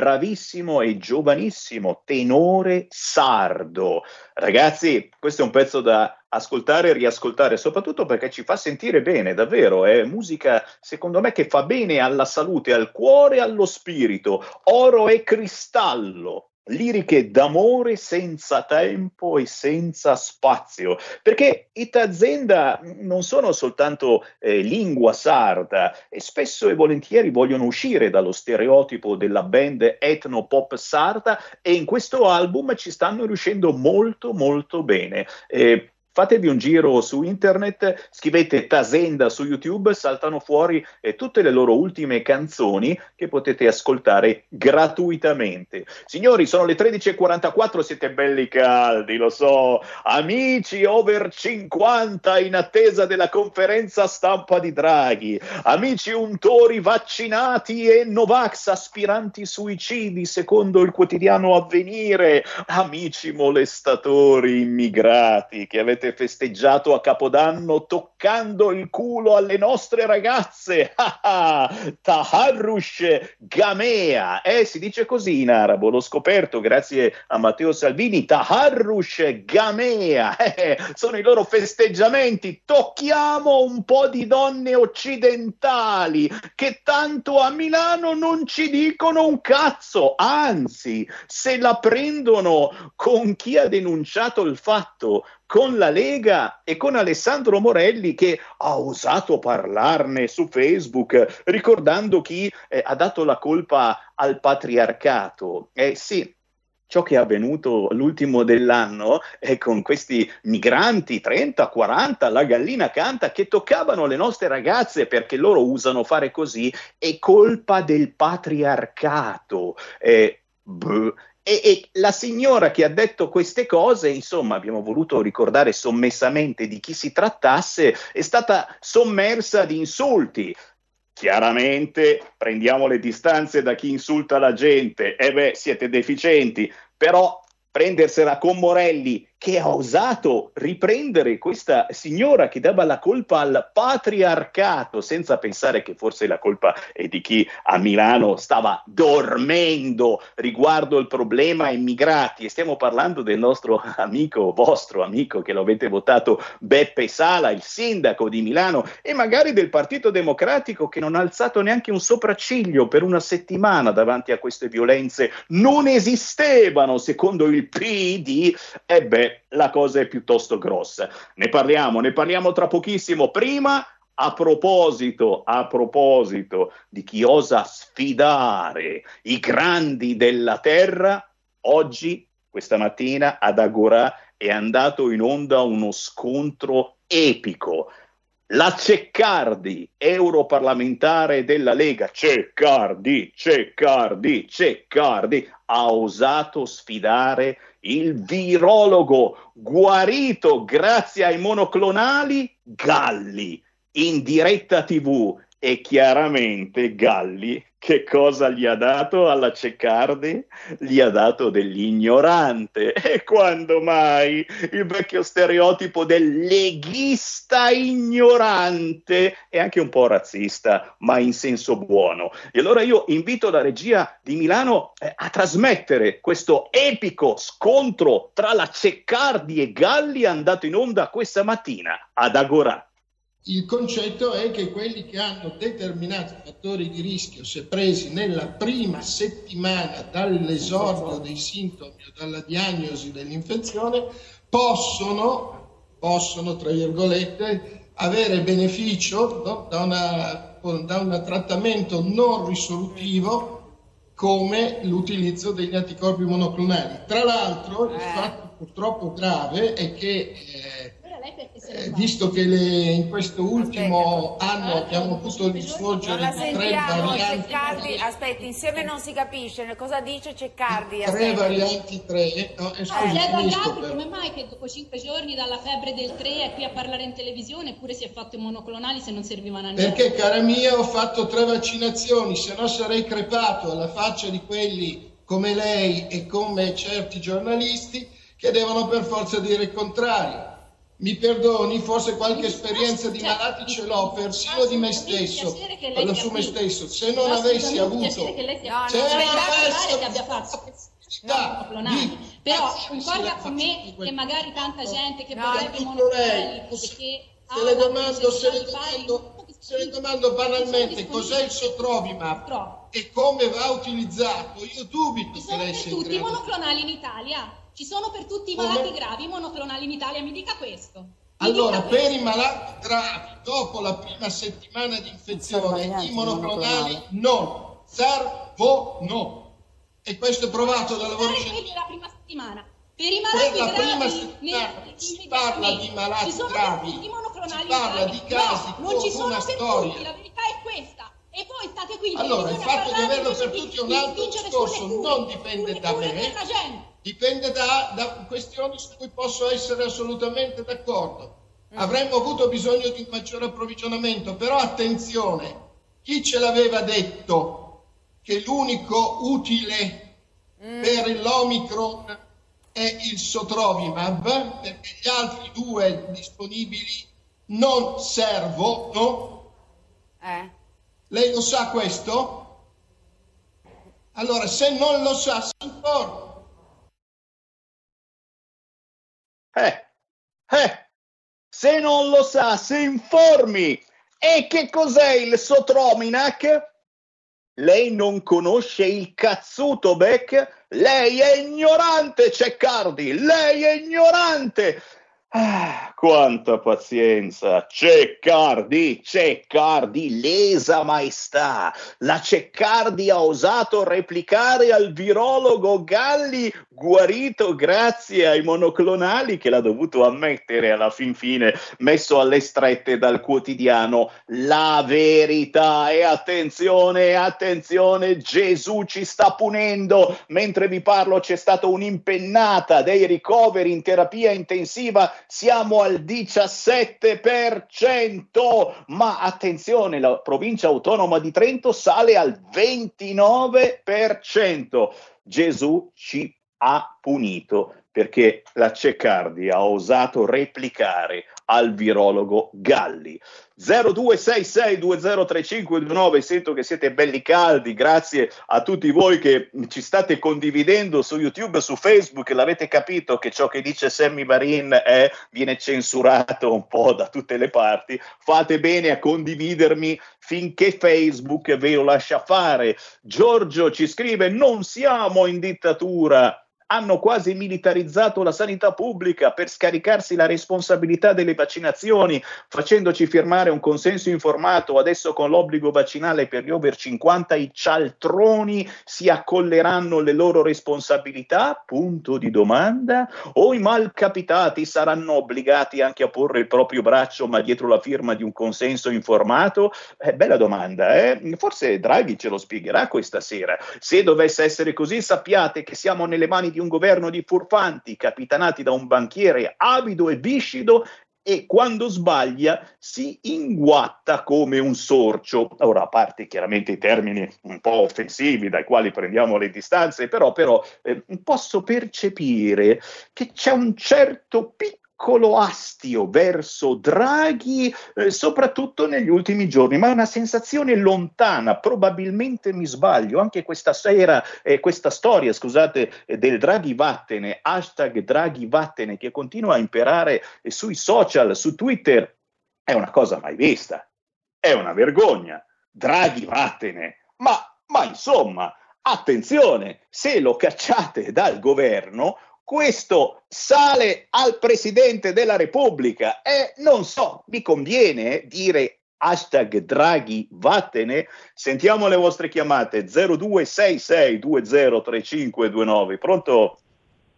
bravissimo e giovanissimo tenore sardo. Ragazzi, questo è un pezzo da ascoltare e riascoltare, soprattutto perché ci fa sentire bene, davvero. È musica, secondo me, che fa bene alla salute, al cuore e allo spirito. Oro e cristallo liriche d'amore senza tempo e senza spazio, perché i Tazenda non sono soltanto eh, lingua sarda e spesso e volentieri vogliono uscire dallo stereotipo della band etno-pop sarda e in questo album ci stanno riuscendo molto molto bene. Eh, fatevi un giro su internet, scrivete Tasenda su YouTube, saltano fuori eh, tutte le loro ultime canzoni che potete ascoltare gratuitamente. Signori, sono le 13.44, siete belli caldi, lo so. Amici over 50 in attesa della conferenza stampa di Draghi. Amici untori vaccinati e Novax aspiranti suicidi secondo il quotidiano avvenire. Amici molestatori immigrati che avete avete festeggiato a Capodanno toccando il culo alle nostre ragazze. [LAUGHS] Taharrush Gamea. Eh, si dice così in arabo, l'ho scoperto grazie a Matteo Salvini. Taharrush Gamea. [LAUGHS] Eh, sono i loro festeggiamenti. Tocchiamo un po' di donne occidentali che tanto a Milano non ci dicono un cazzo. Anzi, se la prendono con chi ha denunciato il fatto con la Lega e con Alessandro Morelli che ha osato parlarne su Facebook, ricordando chi eh, ha dato la colpa al patriarcato. Eh sì, ciò che è avvenuto l'ultimo dell'anno è con questi migranti 30, 40, la gallina canta che toccavano le nostre ragazze perché loro usano fare così, è colpa del patriarcato. Eh, beh, e, e, la signora che ha detto queste cose, insomma, abbiamo voluto ricordare sommessamente di chi si trattasse, è stata sommersa di insulti. Chiaramente prendiamo le distanze da chi insulta la gente, e eh beh, siete deficienti, però prendersela con Morelli che ha osato riprendere questa signora che dava la colpa al patriarcato senza pensare che forse la colpa è di chi a Milano stava dormendo riguardo il problema immigrati. E stiamo parlando del nostro amico, vostro amico che lo avete votato Beppe Sala, il sindaco di Milano e magari del Partito Democratico che non ha alzato neanche un sopracciglio per una settimana davanti a queste violenze. Non esistevano secondo il PD e la cosa è piuttosto grossa. Ne parliamo, ne parliamo tra pochissimo. Prima, a proposito, a proposito di chi osa sfidare i grandi della terra, oggi, questa mattina, ad Agorà è andato in onda uno scontro epico. La Ceccardi, europarlamentare della Lega, Ceccardi, Ceccardi, Ceccardi, ha osato sfidare il virologo guarito grazie ai monoclonali Galli in diretta TV e chiaramente Galli che cosa gli ha dato alla Ceccardi? Gli ha dato dell'ignorante. [LAUGHS] E quando mai il vecchio stereotipo del leghista ignorante e anche un po' razzista, ma in senso buono. E allora io invito la regia di Milano eh, a trasmettere questo epico scontro tra la Ceccardi e Galli andato in onda questa mattina ad Agorà. Il concetto è che quelli che hanno determinati fattori di rischio, se presi nella prima settimana dall'esordio dei sintomi o dalla diagnosi dell'infezione, possono, possono tra virgolette, avere beneficio no, da, una, da un trattamento non risolutivo come l'utilizzo degli anticorpi monoclonali. Tra l'altro, il fatto purtroppo grave è che eh, eh, visto che le- in questo ultimo anno abbiamo avuto il Non svolgere la di tre varianti, Ceccardi. Aspetti, insieme non si capisce. Cosa dice Ceccardi? tre varianti tre, no, eh, Ah, scusi, altri per- come mai che dopo cinque giorni dalla febbre del 3 è qui a parlare in televisione eppure si è fatto i monoclonali se non servivano a niente. Perché, cara mia, ho fatto tre vaccinazioni, se no sarei crepato alla faccia di quelli come lei e come certi giornalisti che devono per forza dire il contrario. Mi perdoni, forse qualche esperienza di malati ce l'ho, persino di me stesso, piacere che lei parlo sia su me stesso. Se non avessi avuto piacere che lei sia No, qui. no, Cioè, no, non abbia fatto no, di Però concorda con me che magari tanta gente che vorrebbe i tutto monoclonali lei. e che Se le domando, se le domando, se le domando banalmente cos'è il Sotrovimab e come va utilizzato, io dubito che lei sia in tutti i grado. monoclonali in Italia. Ci sono per tutti i Come? malati gravi i monoclonali in Italia, mi dica questo. Allora, per i malati gravi, dopo la prima settimana di infezione, i monoclonali non servono. E questo è provato dalla la prima settimana. Per i Per malati la prima gravi, settimana ne- si parla di malati gravi, si parla di casi no, non ci sono una per storia. tutti, la verità è questa. E poi state qui Allora, il fatto di averlo per tutti è un altro discorso, non dipende da me, per la gente. Dipende da, da questioni su cui posso essere assolutamente d'accordo. Mm. Avremmo avuto bisogno di un maggiore approvvigionamento, però attenzione, chi ce l'aveva detto che l'unico utile Mm. per l'Omicron è il Sotrovimab, perché gli altri due disponibili non servono? Eh. Lei lo sa questo? Allora, se non lo sa, si informa. Eh, eh, se non lo sa, si informi. E che cos'è il Sotrominac? Lei non conosce il cazzuto Beck? Lei è ignorante, Ceccardi, lei è ignorante. Ah, quanta pazienza! Ceccardi, Ceccardi, lesa maestà! La Ceccardi ha osato replicare al virologo Galli, guarito grazie ai monoclonali che l'ha dovuto ammettere alla fin fine, messo alle strette dal quotidiano La Verità. E attenzione, attenzione, Gesù ci sta punendo. Mentre vi parlo c'è stata un'impennata dei ricoveri in terapia intensiva siamo al 17%, ma attenzione, la provincia autonoma di Trento sale al 29%. Gesù ci ha punito perché la Ceccardi ha osato replicare al virologo Galli. 0266203529, sento che siete belli caldi, grazie a tutti voi che ci state condividendo su YouTube, su Facebook, l'avete capito che ciò che dice Sammy Varin è, viene censurato un po' da tutte le parti, fate bene a condividermi finché Facebook ve lo lascia fare. Giorgio ci scrive, non siamo in dittatura, hanno quasi militarizzato la sanità pubblica per scaricarsi la responsabilità delle vaccinazioni, facendoci firmare un consenso informato. Adesso con l'obbligo vaccinale per gli over 50 i cialtroni si accolleranno le loro responsabilità? Punto di domanda. O i malcapitati saranno obbligati anche a porre il proprio braccio ma dietro la firma di un consenso informato? Eh, bella domanda, eh? Forse Draghi ce lo spiegherà questa sera. Se dovesse essere così, sappiate che siamo nelle mani di un governo di furfanti, capitanati da un banchiere avido e viscido e quando sbaglia si inguatta come un sorcio. Ora, a parte chiaramente i termini un po' offensivi dai quali prendiamo le distanze, però, però eh, posso percepire che c'è un certo piccolo astio verso Draghi, eh, soprattutto negli ultimi giorni, ma è una sensazione lontana, probabilmente mi sbaglio, anche questa sera, eh, questa storia, scusate, eh, del Draghi Vattene, hashtag Draghi Vattene, che continua a imperare eh, sui social, su Twitter, è una cosa mai vista, è una vergogna, Draghi Vattene, ma, ma insomma, attenzione, se lo cacciate dal governo, questo sale al Presidente della Repubblica e non so, mi conviene dire hashtag Draghi vattene? Sentiamo le vostre chiamate 0266203529. Pronto?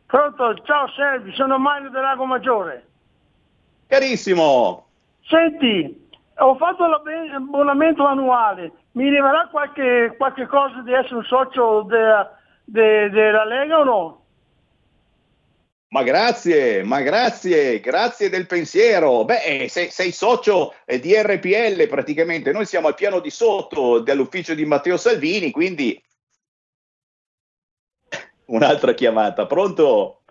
Pronto, ciao Servi, sono Mario del Lago Maggiore. Carissimo. Senti, ho fatto l'abbonamento annuale, mi arriverà qualche, qualche cosa di essere un socio della, de- della Lega o no? Ma grazie, ma grazie, grazie del pensiero. Beh, sei, sei socio eh, di RPL praticamente, noi siamo al piano di sotto dell'ufficio di Matteo Salvini, quindi un'altra chiamata. Pronto?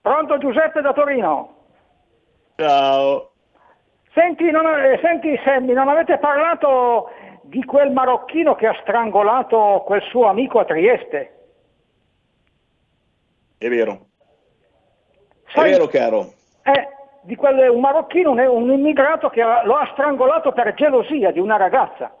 Pronto Giuseppe da Torino. Ciao. Senti, non, eh, senti Sammy, non avete parlato di quel marocchino che ha strangolato quel suo amico a Trieste? È vero. Sai, È vero, caro. Eh, di quel, un marocchino, un, immigrato che lo ha strangolato per gelosia di una ragazza.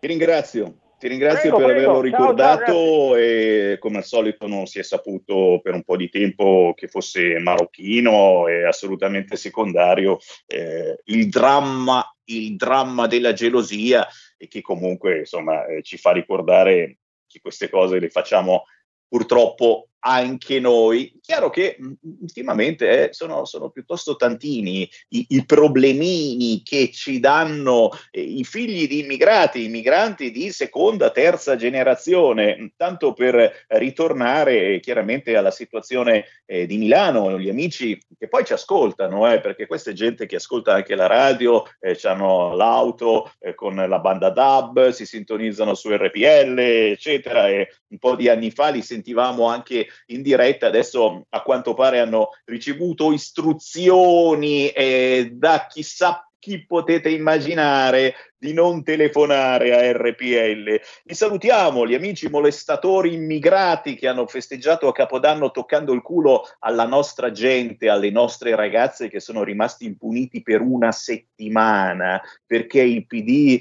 Ti ringrazio. Ti ringrazio Prego, per prego. averlo ricordato ciao, e come al solito non si è saputo per un po' di tempo che fosse marocchino e assolutamente secondario eh, il dramma, il dramma della gelosia e che comunque insomma eh, ci fa ricordare che queste cose le facciamo purtroppo anche noi. Chiaro che mh, ultimamente eh, sono, sono, piuttosto tantini i, i, problemini che ci danno eh, i figli di immigrati, migranti di seconda, terza generazione, tanto per ritornare eh, chiaramente alla situazione eh, di Milano, gli amici che poi ci ascoltano, eh, perché questa è gente che ascolta anche la radio, eh, hanno l'auto con la banda DAB, si sintonizzano su RPL, eccetera, e un po' di anni fa li sentivamo anche in diretta, adesso a quanto pare hanno ricevuto istruzioni eh, da chissà chi potete immaginare di non telefonare a RPL. Vi salutiamo, gli amici molestatori immigrati che hanno festeggiato a Capodanno toccando il culo alla nostra gente, alle nostre ragazze che sono rimasti impuniti per una settimana perché il PD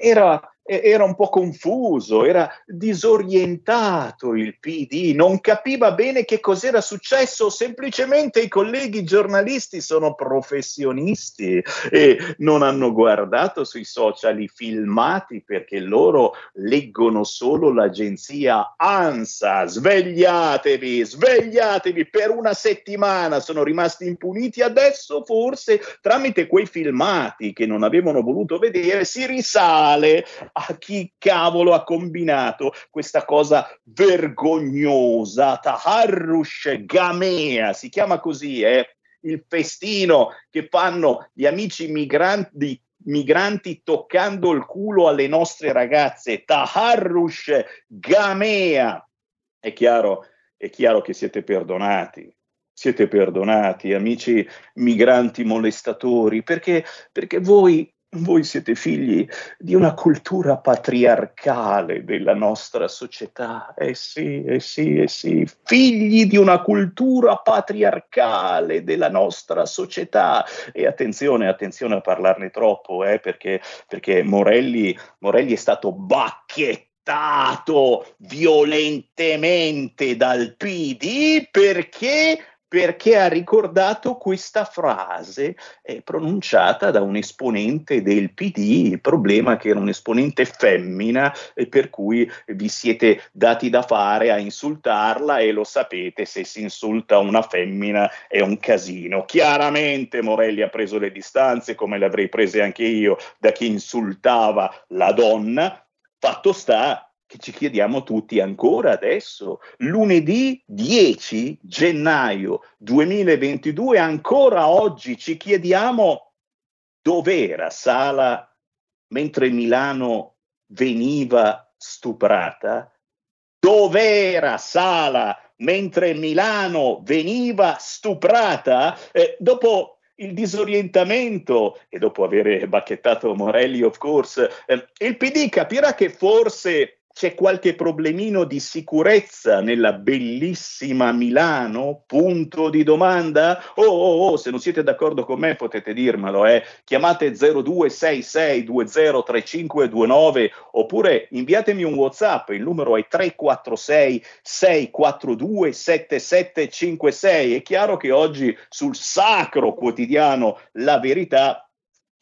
era era un po' confuso, era disorientato il PD, non capiva bene che cos'era successo, semplicemente i colleghi giornalisti sono professionisti e non hanno guardato sui social i filmati perché loro leggono solo l'agenzia ANSA. Svegliatevi, svegliatevi, per una settimana sono rimasti impuniti, adesso forse tramite quei filmati che non avevano voluto vedere si risale a chi cavolo ha combinato questa cosa vergognosa, Taharrush Gamea, si chiama così, eh? il festino che fanno gli amici migranti migranti toccando il culo alle nostre ragazze, Taharrush Gamea. È chiaro, è chiaro che siete perdonati, siete perdonati, amici migranti molestatori, perché, perché voi voi siete figli di una cultura patriarcale della nostra società, eh sì, eh sì, eh sì, figli di una cultura patriarcale della nostra società. E attenzione, attenzione a parlarne troppo, eh, perché, perché Morelli, Morelli è stato bacchettato violentemente dal PD perché perché ha ricordato questa frase eh, pronunciata da un esponente del PD, il problema che era un esponente femmina e per cui vi siete dati da fare a insultarla e lo sapete, se si insulta una femmina è un casino. Chiaramente Morelli ha preso le distanze, come le avrei prese anche io, da chi insultava la donna, fatto sta che ci chiediamo tutti ancora adesso, lunedì 10 gennaio 2022, ancora oggi ci chiediamo dov'era Sala mentre Milano veniva stuprata? Dov'era Sala mentre Milano veniva stuprata? Eh, dopo il disorientamento e dopo aver bacchettato Morelli, of course, eh, il PD capirà che forse c'è qualche problemino di sicurezza nella bellissima Milano? Punto di domanda? Oh, oh, oh, se non siete d'accordo con me potete dirmelo, eh. Chiamate 0266203529 oppure inviatemi un WhatsApp, il numero è 346 642 7756. È chiaro che oggi sul sacro quotidiano La Verità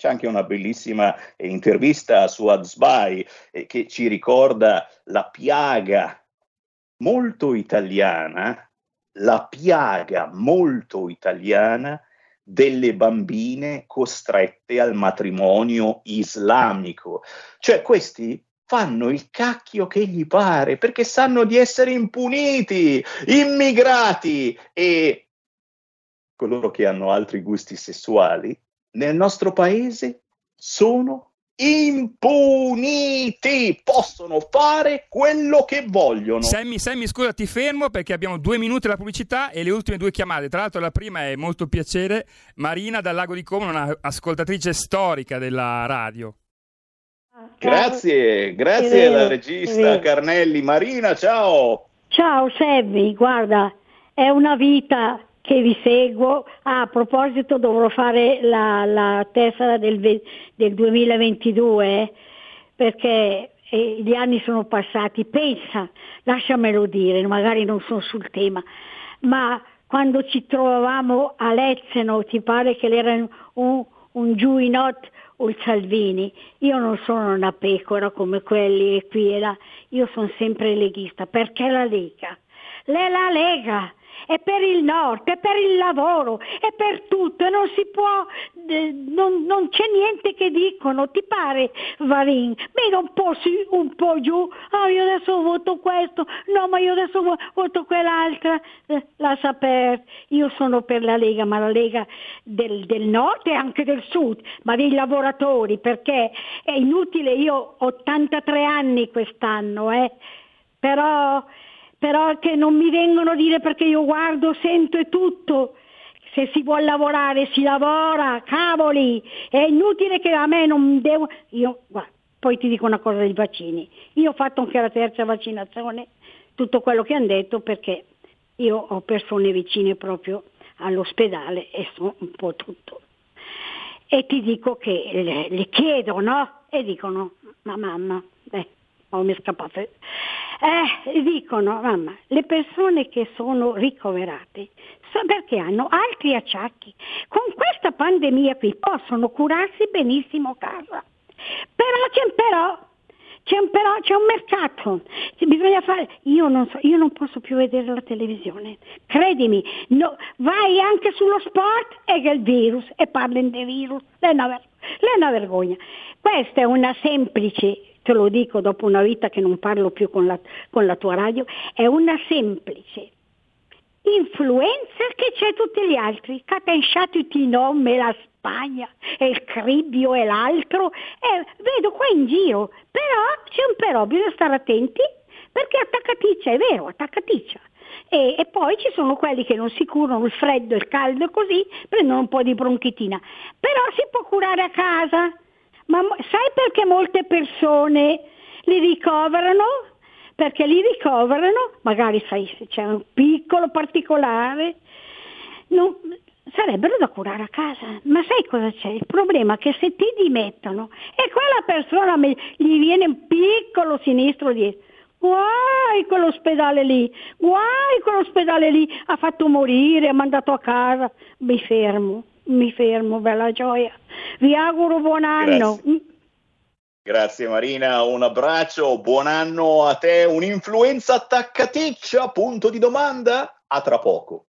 c'è anche una bellissima eh, intervista su Azbai eh, che ci ricorda la piaga molto italiana la piaga molto italiana delle bambine costrette al matrimonio islamico. Cioè questi fanno il cacchio che gli pare perché sanno di essere impuniti, immigrati e coloro che hanno altri gusti sessuali nel nostro paese sono impuniti, possono fare quello che vogliono. Sammy, Sammy, scusa, ti fermo perché abbiamo due minuti alla pubblicità e le ultime due chiamate. Tra l'altro, la prima è molto piacere. Marina dal Lago di Como, una ascoltatrice storica della radio. Grazie, grazie alla regista Carnelli. Marina, ciao. Ciao Sammy, guarda, è una vita che vi seguo. Ah, a proposito dovrò fare la, la tessera del, del 2022 eh, perché eh, gli anni sono passati. Pensa, lasciamelo dire, magari non sono sul tema, ma quando ci trovavamo a Lezzeno, ti pare che era un, un Giuinot o il Salvini, io non sono una pecora come quelli e qui e là, io sono sempre leghista, perché la Lega? Lei la Lega, è per il nord, è per il lavoro, è per tutto non si può, eh, non, non, c'è niente che dicono, ti pare Varin? Mira un po' su, un po' giù, ah io adesso voto questo, no ma io adesso voto quell'altra, eh, lascia per, io sono per la Lega, ma la Lega del, del nord e anche del sud, ma dei lavoratori, perché è inutile, io ho 83 anni quest'anno, eh, però però che non mi vengono a dire perché io guardo, sento e tutto. Se si vuole lavorare si lavora, cavoli, è inutile che a me non devo... Io, guarda, poi ti dico una cosa dei vaccini. Io ho fatto anche la terza vaccinazione, tutto quello che hanno detto perché io ho persone vicine proprio all'ospedale e so un po' tutto. E ti dico che le, le chiedo, no? E dicono, ma mamma, beh, oh, mi è scappato. Eh, dicono, mamma, le persone che sono ricoverate perché hanno altri acciacchi. Con questa pandemia qui possono curarsi benissimo a casa. Però c'è però, c'è un, però, c'è un mercato, fare, io non, so, io non posso più vedere la televisione, credimi, no, vai anche sullo sport e che il virus, e parli di virus, è una, è una vergogna. Questa è una semplice te lo dico dopo una vita che non parlo più con la, con la tua radio, è una semplice influenza che c'è tutti gli altri, che ha pensato tutti i nomi, la Spagna, e il Cribbio e l'altro, e vedo qua in giro, però c'è un però, bisogna stare attenti, perché attaccaticcia, è vero, attaccaticcia. E, e, poi ci sono quelli che non si curano il freddo, il caldo e così, prendono un po' di bronchitina, però si può curare a casa, ma sai perché molte persone li ricoverano? Perché li ricoverano, magari sai se c'è un piccolo particolare, non, sarebbero da curare a casa. Ma sai cosa c'è? Il problema è che se ti dimettono e quella persona gli viene un piccolo sinistro dietro, guai quell'ospedale lì, guai quell'ospedale lì, ha fatto morire, ha mandato a casa, mi fermo mi fermo, bella gioia. Vi auguro buon anno. Grazie. Grazie Marina, un abbraccio, buon anno a te. Un'influenza attaccaticcia? Punto di domanda? A tra poco.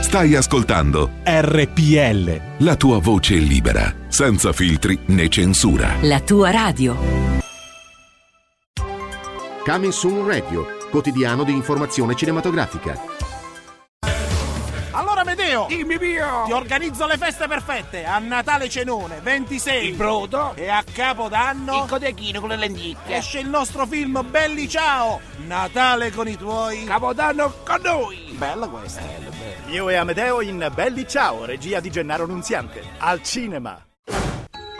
Stai ascoltando RPL. La tua voce libera, senza filtri né censura. La tua radio. Coming Soon Radio, quotidiano di informazione cinematografica. Medeo, dimmi mio, ti organizzo le feste perfette. A Natale cenone, 26. Il brodo. E a Capodanno. Il codechino con le lenticchie. Esce il nostro film Belli Ciao. Natale con i tuoi. Capodanno con noi. Bella questa. Bello, bello. Io e Amedeo in Belli Ciao, regia di Gennaro Nunziante. Al cinema.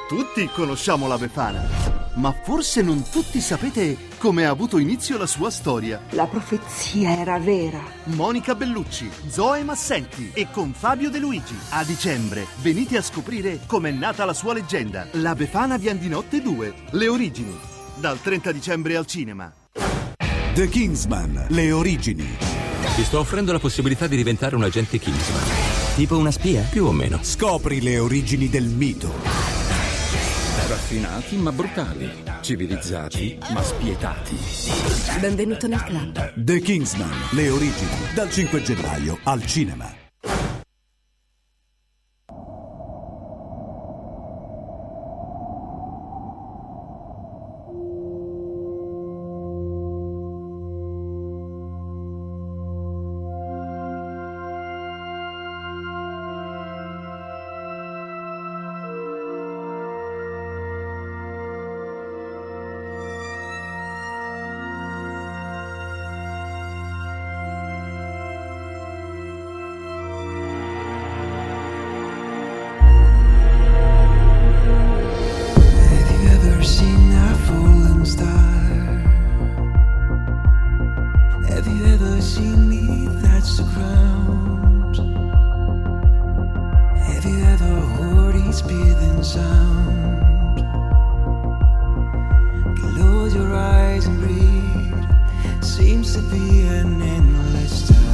Tutti conosciamo la Befana. Ma forse non tutti sapete come ha avuto inizio la sua storia. La profezia era vera. Monica Bellucci, Zoe Massenti e con Fabio De Luigi. A dicembre venite a scoprire com'è nata la sua leggenda. La Befana Viandinotte 2. Le origini. Dal 30 dicembre al cinema. The Kingsman. Le origini. Ti sto offrendo la possibilità di diventare un agente Kingsman. Tipo una spia? Più o meno. Scopri le origini del mito. Raffinati ma brutali, civilizzati ma spietati. Benvenuto nel club. The Kingsman, le origini, dal 5 gennaio al cinema. breathing sound. Close your eyes and breathe. Seems to be an endless time.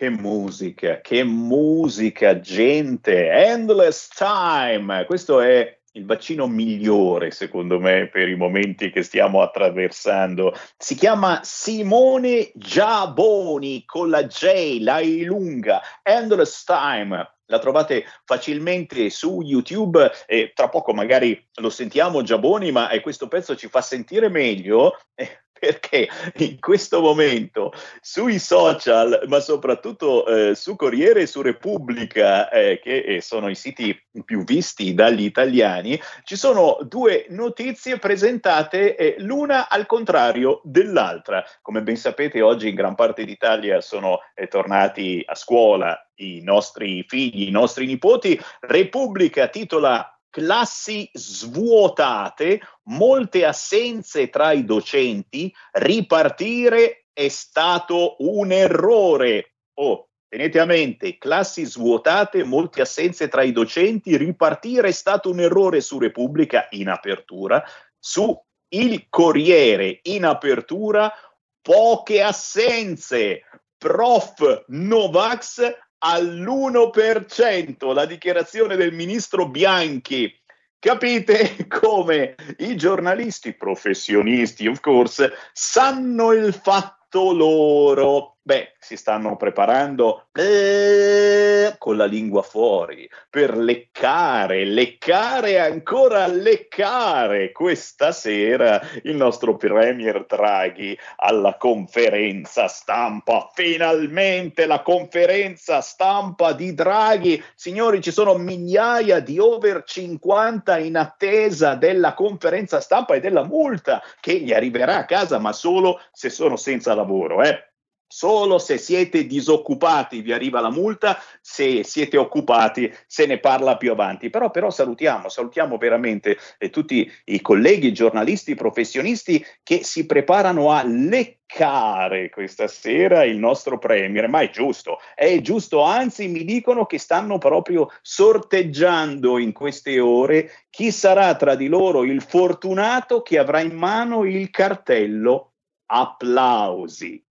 Che musica, che musica, gente! Endless Time! Questo è il vaccino migliore, secondo me, per i momenti che stiamo attraversando. Si chiama Simone Giaboni con la J, la I lunga, Endless Time. La trovate facilmente su YouTube e tra poco magari lo sentiamo Giaboni, ma eh, questo pezzo ci fa sentire meglio. Eh, perché in questo momento sui social, ma soprattutto eh, su Corriere e su Repubblica, eh, che eh, sono i siti più visti dagli italiani, ci sono due notizie presentate eh, l'una al contrario dell'altra. Come ben sapete, oggi in gran parte d'Italia sono eh, tornati a scuola i nostri figli, i nostri nipoti. Repubblica titola classi svuotate, molte assenze tra i docenti, ripartire è stato un errore. Oh, tenete a mente, classi svuotate, molte assenze tra i docenti, ripartire è stato un errore su Repubblica in apertura, su Il Corriere in apertura, poche assenze. Prof Novax all'1%, la dichiarazione del ministro Bianchi. Capite [LAUGHS] come i giornalisti professionisti, of course, sanno il fatto loro. Beh, si stanno preparando eh, con la lingua fuori per leccare, leccare ancora leccare questa sera il nostro Premier Draghi alla conferenza stampa. Finalmente la conferenza stampa di Draghi. Signori, ci sono migliaia di over 50 in attesa della conferenza stampa e della multa che gli arriverà a casa, ma solo se sono senza lavoro, eh. Solo se siete disoccupati vi arriva la multa, se siete occupati se ne parla più avanti. Però, però salutiamo, salutiamo veramente eh, tutti i colleghi, giornalisti, professionisti che si preparano a leccare questa sera il nostro Premier. Ma è giusto, è giusto, anzi mi dicono che stanno proprio sorteggiando in queste ore chi sarà tra di loro il fortunato che avrà in mano il cartello applausi.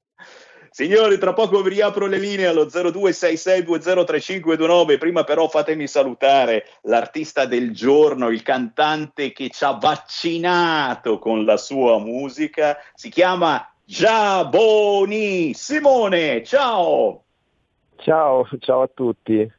Signori, tra poco vi riapro le linee allo 0266203529. Prima però fatemi salutare l'artista del giorno, il cantante che ci ha vaccinato con la sua musica. Si chiama Giaboni. Simone, ciao! Ciao, ciao a tutti.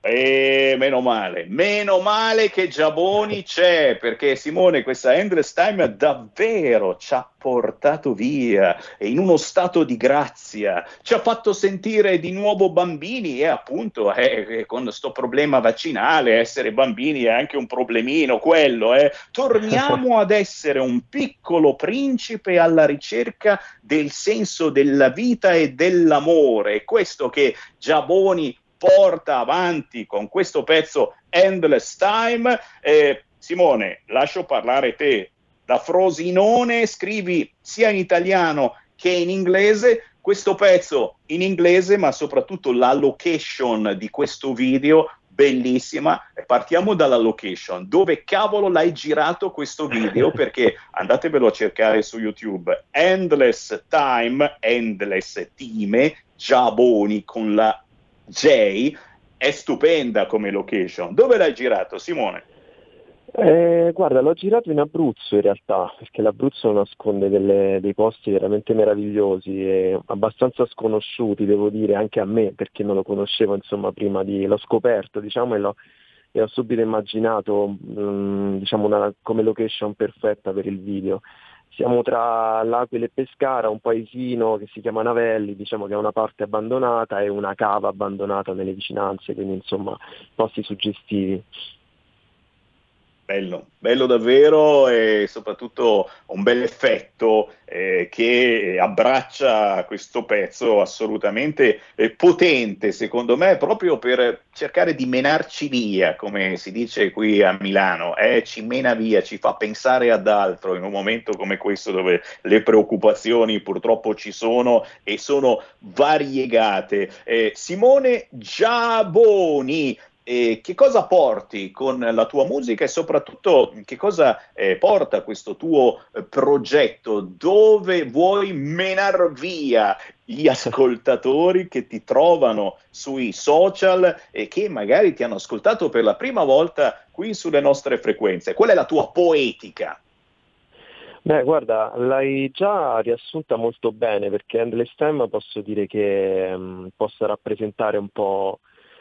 E meno male, meno male che Giaboni c'è, perché Simone questa Endless Time davvero ci ha portato via in uno stato di grazia, ci ha fatto sentire di nuovo bambini e appunto eh, con questo problema vaccinale essere bambini è anche un problemino quello, eh. torniamo [LAUGHS] ad essere un piccolo principe alla ricerca del senso della vita e dell'amore, questo che Giaboni porta avanti con questo pezzo Endless Time. Eh, Simone, lascio parlare te. Da Frosinone scrivi sia in italiano che in inglese questo pezzo in inglese, ma soprattutto la location di questo video bellissima. Partiamo dalla location. Dove cavolo l'hai girato questo video? [LAUGHS] Perché andatevelo a cercare su YouTube. Endless Time, Endless Time, Giaboni con la J è stupenda come location. Dove l'hai girato, Simone? Eh, guarda, l'ho girato in Abruzzo in realtà, perché l'Abruzzo nasconde delle, dei posti veramente meravigliosi e abbastanza sconosciuti, devo dire, anche a me, perché non lo conoscevo, insomma, prima di... l'ho scoperto, diciamo, e, l'ho, e ho subito immaginato, mh, diciamo, una, come location perfetta per il video. Siamo tra l'Aquila e Pescara, un paesino che si chiama Navelli, diciamo che è una parte abbandonata e una cava abbandonata nelle vicinanze, quindi insomma posti suggestivi. Bello, bello davvero e soprattutto un bel effetto eh, che abbraccia questo pezzo assolutamente eh, potente, secondo me, proprio per cercare di menarci via, come si dice qui a Milano, eh, ci mena via, ci fa pensare ad altro in un momento come questo dove le preoccupazioni purtroppo ci sono e sono variegate. Eh, Simone Giaboni eh, che cosa porti con la tua musica e soprattutto che cosa eh, porta questo tuo eh, progetto, dove vuoi menar via gli ascoltatori che ti trovano sui social e che magari ti hanno ascoltato per la prima volta qui sulle nostre frequenze. Qual è la tua poetica? Beh, guarda, l'hai già riassunta molto bene perché Endless Time posso dire che mh, possa rappresentare un po'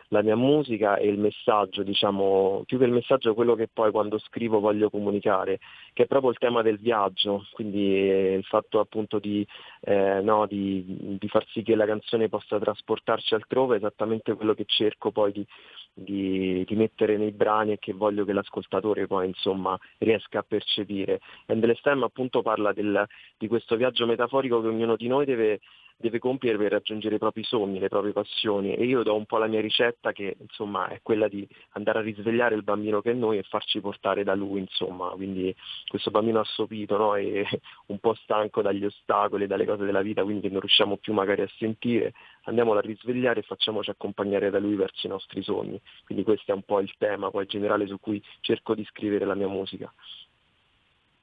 la mia musica e il messaggio, diciamo, più che il messaggio quello che poi quando scrivo voglio comunicare, che è proprio il tema del viaggio, quindi eh, il fatto appunto di, eh, no, di, di far sì che la canzone possa trasportarci altrove, è esattamente quello che cerco poi di, di, di, mettere nei brani e che voglio che l'ascoltatore poi insomma riesca a percepire. Endless Time appunto parla del, di questo viaggio metaforico che ognuno di noi deve, deve compiere per raggiungere i propri sogni, le proprie passioni e io do un po' la mia ricetta che insomma è quella di andare a risvegliare il bambino che è noi e farci portare da lui insomma, quindi questo bambino assopito no? e [LAUGHS] un po' stanco dagli ostacoli, dalle cose della vita, quindi che non riusciamo più magari a sentire, andiamolo a risvegliare e facciamoci accompagnare da lui verso i nostri sogni, quindi questo è un po' il tema poi generale su cui cerco di scrivere la mia musica.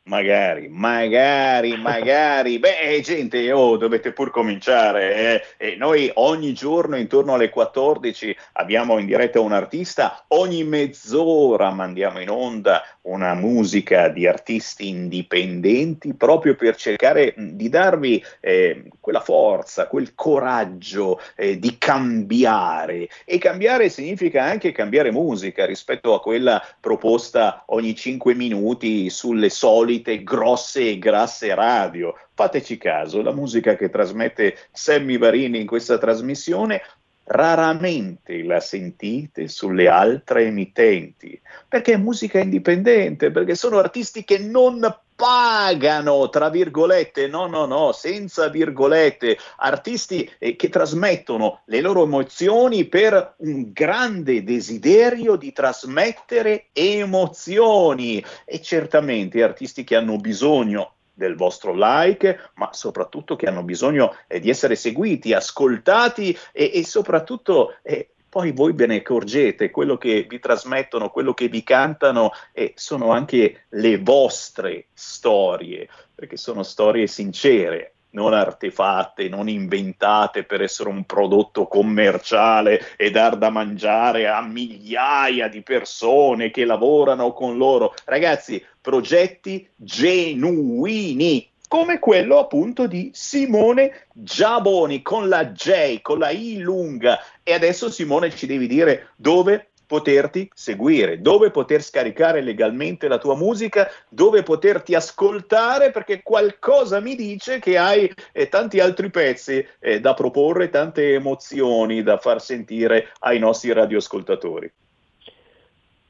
Magari, magari, magari. [LAUGHS] Beh, gente, oh, dovete pur cominciare. Eh. E noi ogni giorno intorno alle 14 abbiamo in diretta un artista, ogni mezz'ora mandiamo in onda una musica di artisti indipendenti proprio per cercare di darvi eh, quella forza, quel coraggio eh, di cambiare. E cambiare significa anche cambiare musica rispetto a quella proposta ogni 5 minuti sulle solite solite grosse e grasse radio. Fateci caso, la musica che trasmette Sammy Varini in questa trasmissione raramente la sentite sulle altre emittenti, perché è musica indipendente, perché sono artisti che non pagano, tra virgolette, no, no, no, senza virgolette, artisti eh, che trasmettono le loro emozioni per un grande desiderio di trasmettere emozioni. E certamente artisti che hanno bisogno del vostro like, ma soprattutto che hanno bisogno eh, di essere seguiti, ascoltati e, e soprattutto eh, poi voi ve ne accorgete, quello che vi trasmettono, quello che vi cantano, eh, sono anche le vostre storie, perché sono storie sincere, non artefatte, non inventate per essere un prodotto commerciale e dar da mangiare a migliaia di persone che lavorano con loro. Ragazzi, progetti genuini, come quello appunto di Simone Giaboni con la J, con la I lunga. E adesso Simone ci devi dire dove poterti seguire, dove poter scaricare legalmente la tua musica, dove poterti ascoltare, perché qualcosa mi dice che hai eh, tanti altri pezzi eh, da proporre, tante emozioni da far sentire ai nostri radioascoltatori.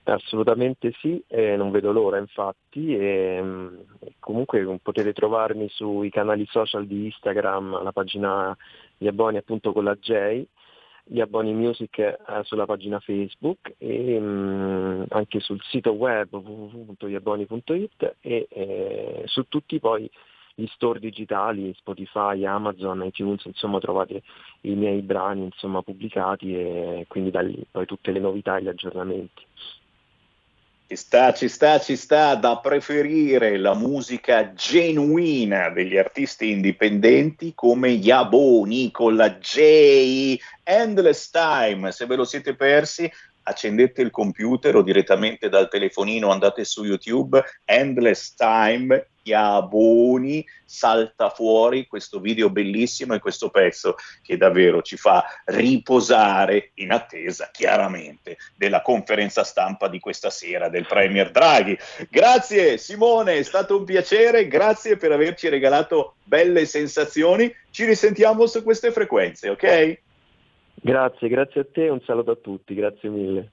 Assolutamente sì, eh, non vedo l'ora infatti e mh, comunque potete trovarmi sui canali social di Instagram, la pagina Gli Abboni appunto con la J, Gli Abboni Music eh, sulla pagina Facebook e mh, anche sul sito web www.gliabboni.it e eh, su tutti poi gli store digitali, Spotify, Amazon, iTunes, insomma trovate i miei brani insomma, pubblicati e quindi da lì poi tutte le novità e gli aggiornamenti. Ci sta, ci sta, ci sta da preferire la musica genuina degli artisti indipendenti come gli Aboni con la J, Endless Time. Se ve lo siete persi, accendete il computer o direttamente dal telefonino andate su YouTube, Endless Time, Chiaboni, salta fuori questo video bellissimo e questo pezzo che davvero ci fa riposare in attesa chiaramente della conferenza stampa di questa sera del Premier Draghi. Grazie Simone, è stato un piacere, grazie per averci regalato belle sensazioni, ci risentiamo su queste frequenze, ok? Grazie, grazie a te, un saluto a tutti, grazie mille.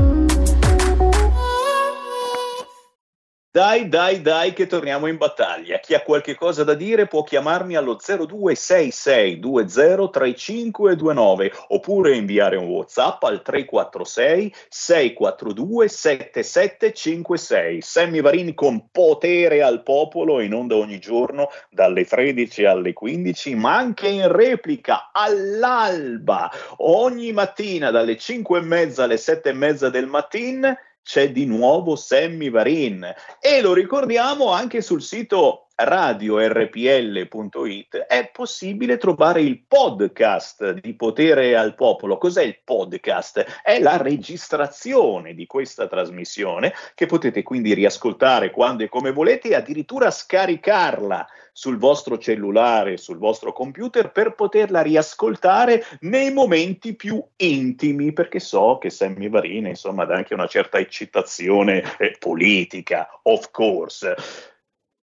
Dai, dai, dai, che torniamo in battaglia. Chi ha qualche cosa da dire può chiamarmi allo 0266203529 oppure inviare un WhatsApp al 346 642 7756. Sammy Varin con potere al popolo in onda ogni giorno dalle 13 alle 15, ma anche in replica all'alba ogni mattina dalle 5 e mezza alle 7 e mezza del mattino c'è di nuovo Sammy Varin. E lo ricordiamo anche sul sito radiorpl.it è possibile trovare il podcast di Potere al Popolo. Cos'è il podcast? È la registrazione di questa trasmissione che potete quindi riascoltare quando e come volete e addirittura scaricarla sul vostro cellulare, sul vostro computer per poterla riascoltare nei momenti più intimi, perché so che Sammy Varina, insomma, dà anche una certa eccitazione eh, politica, of course.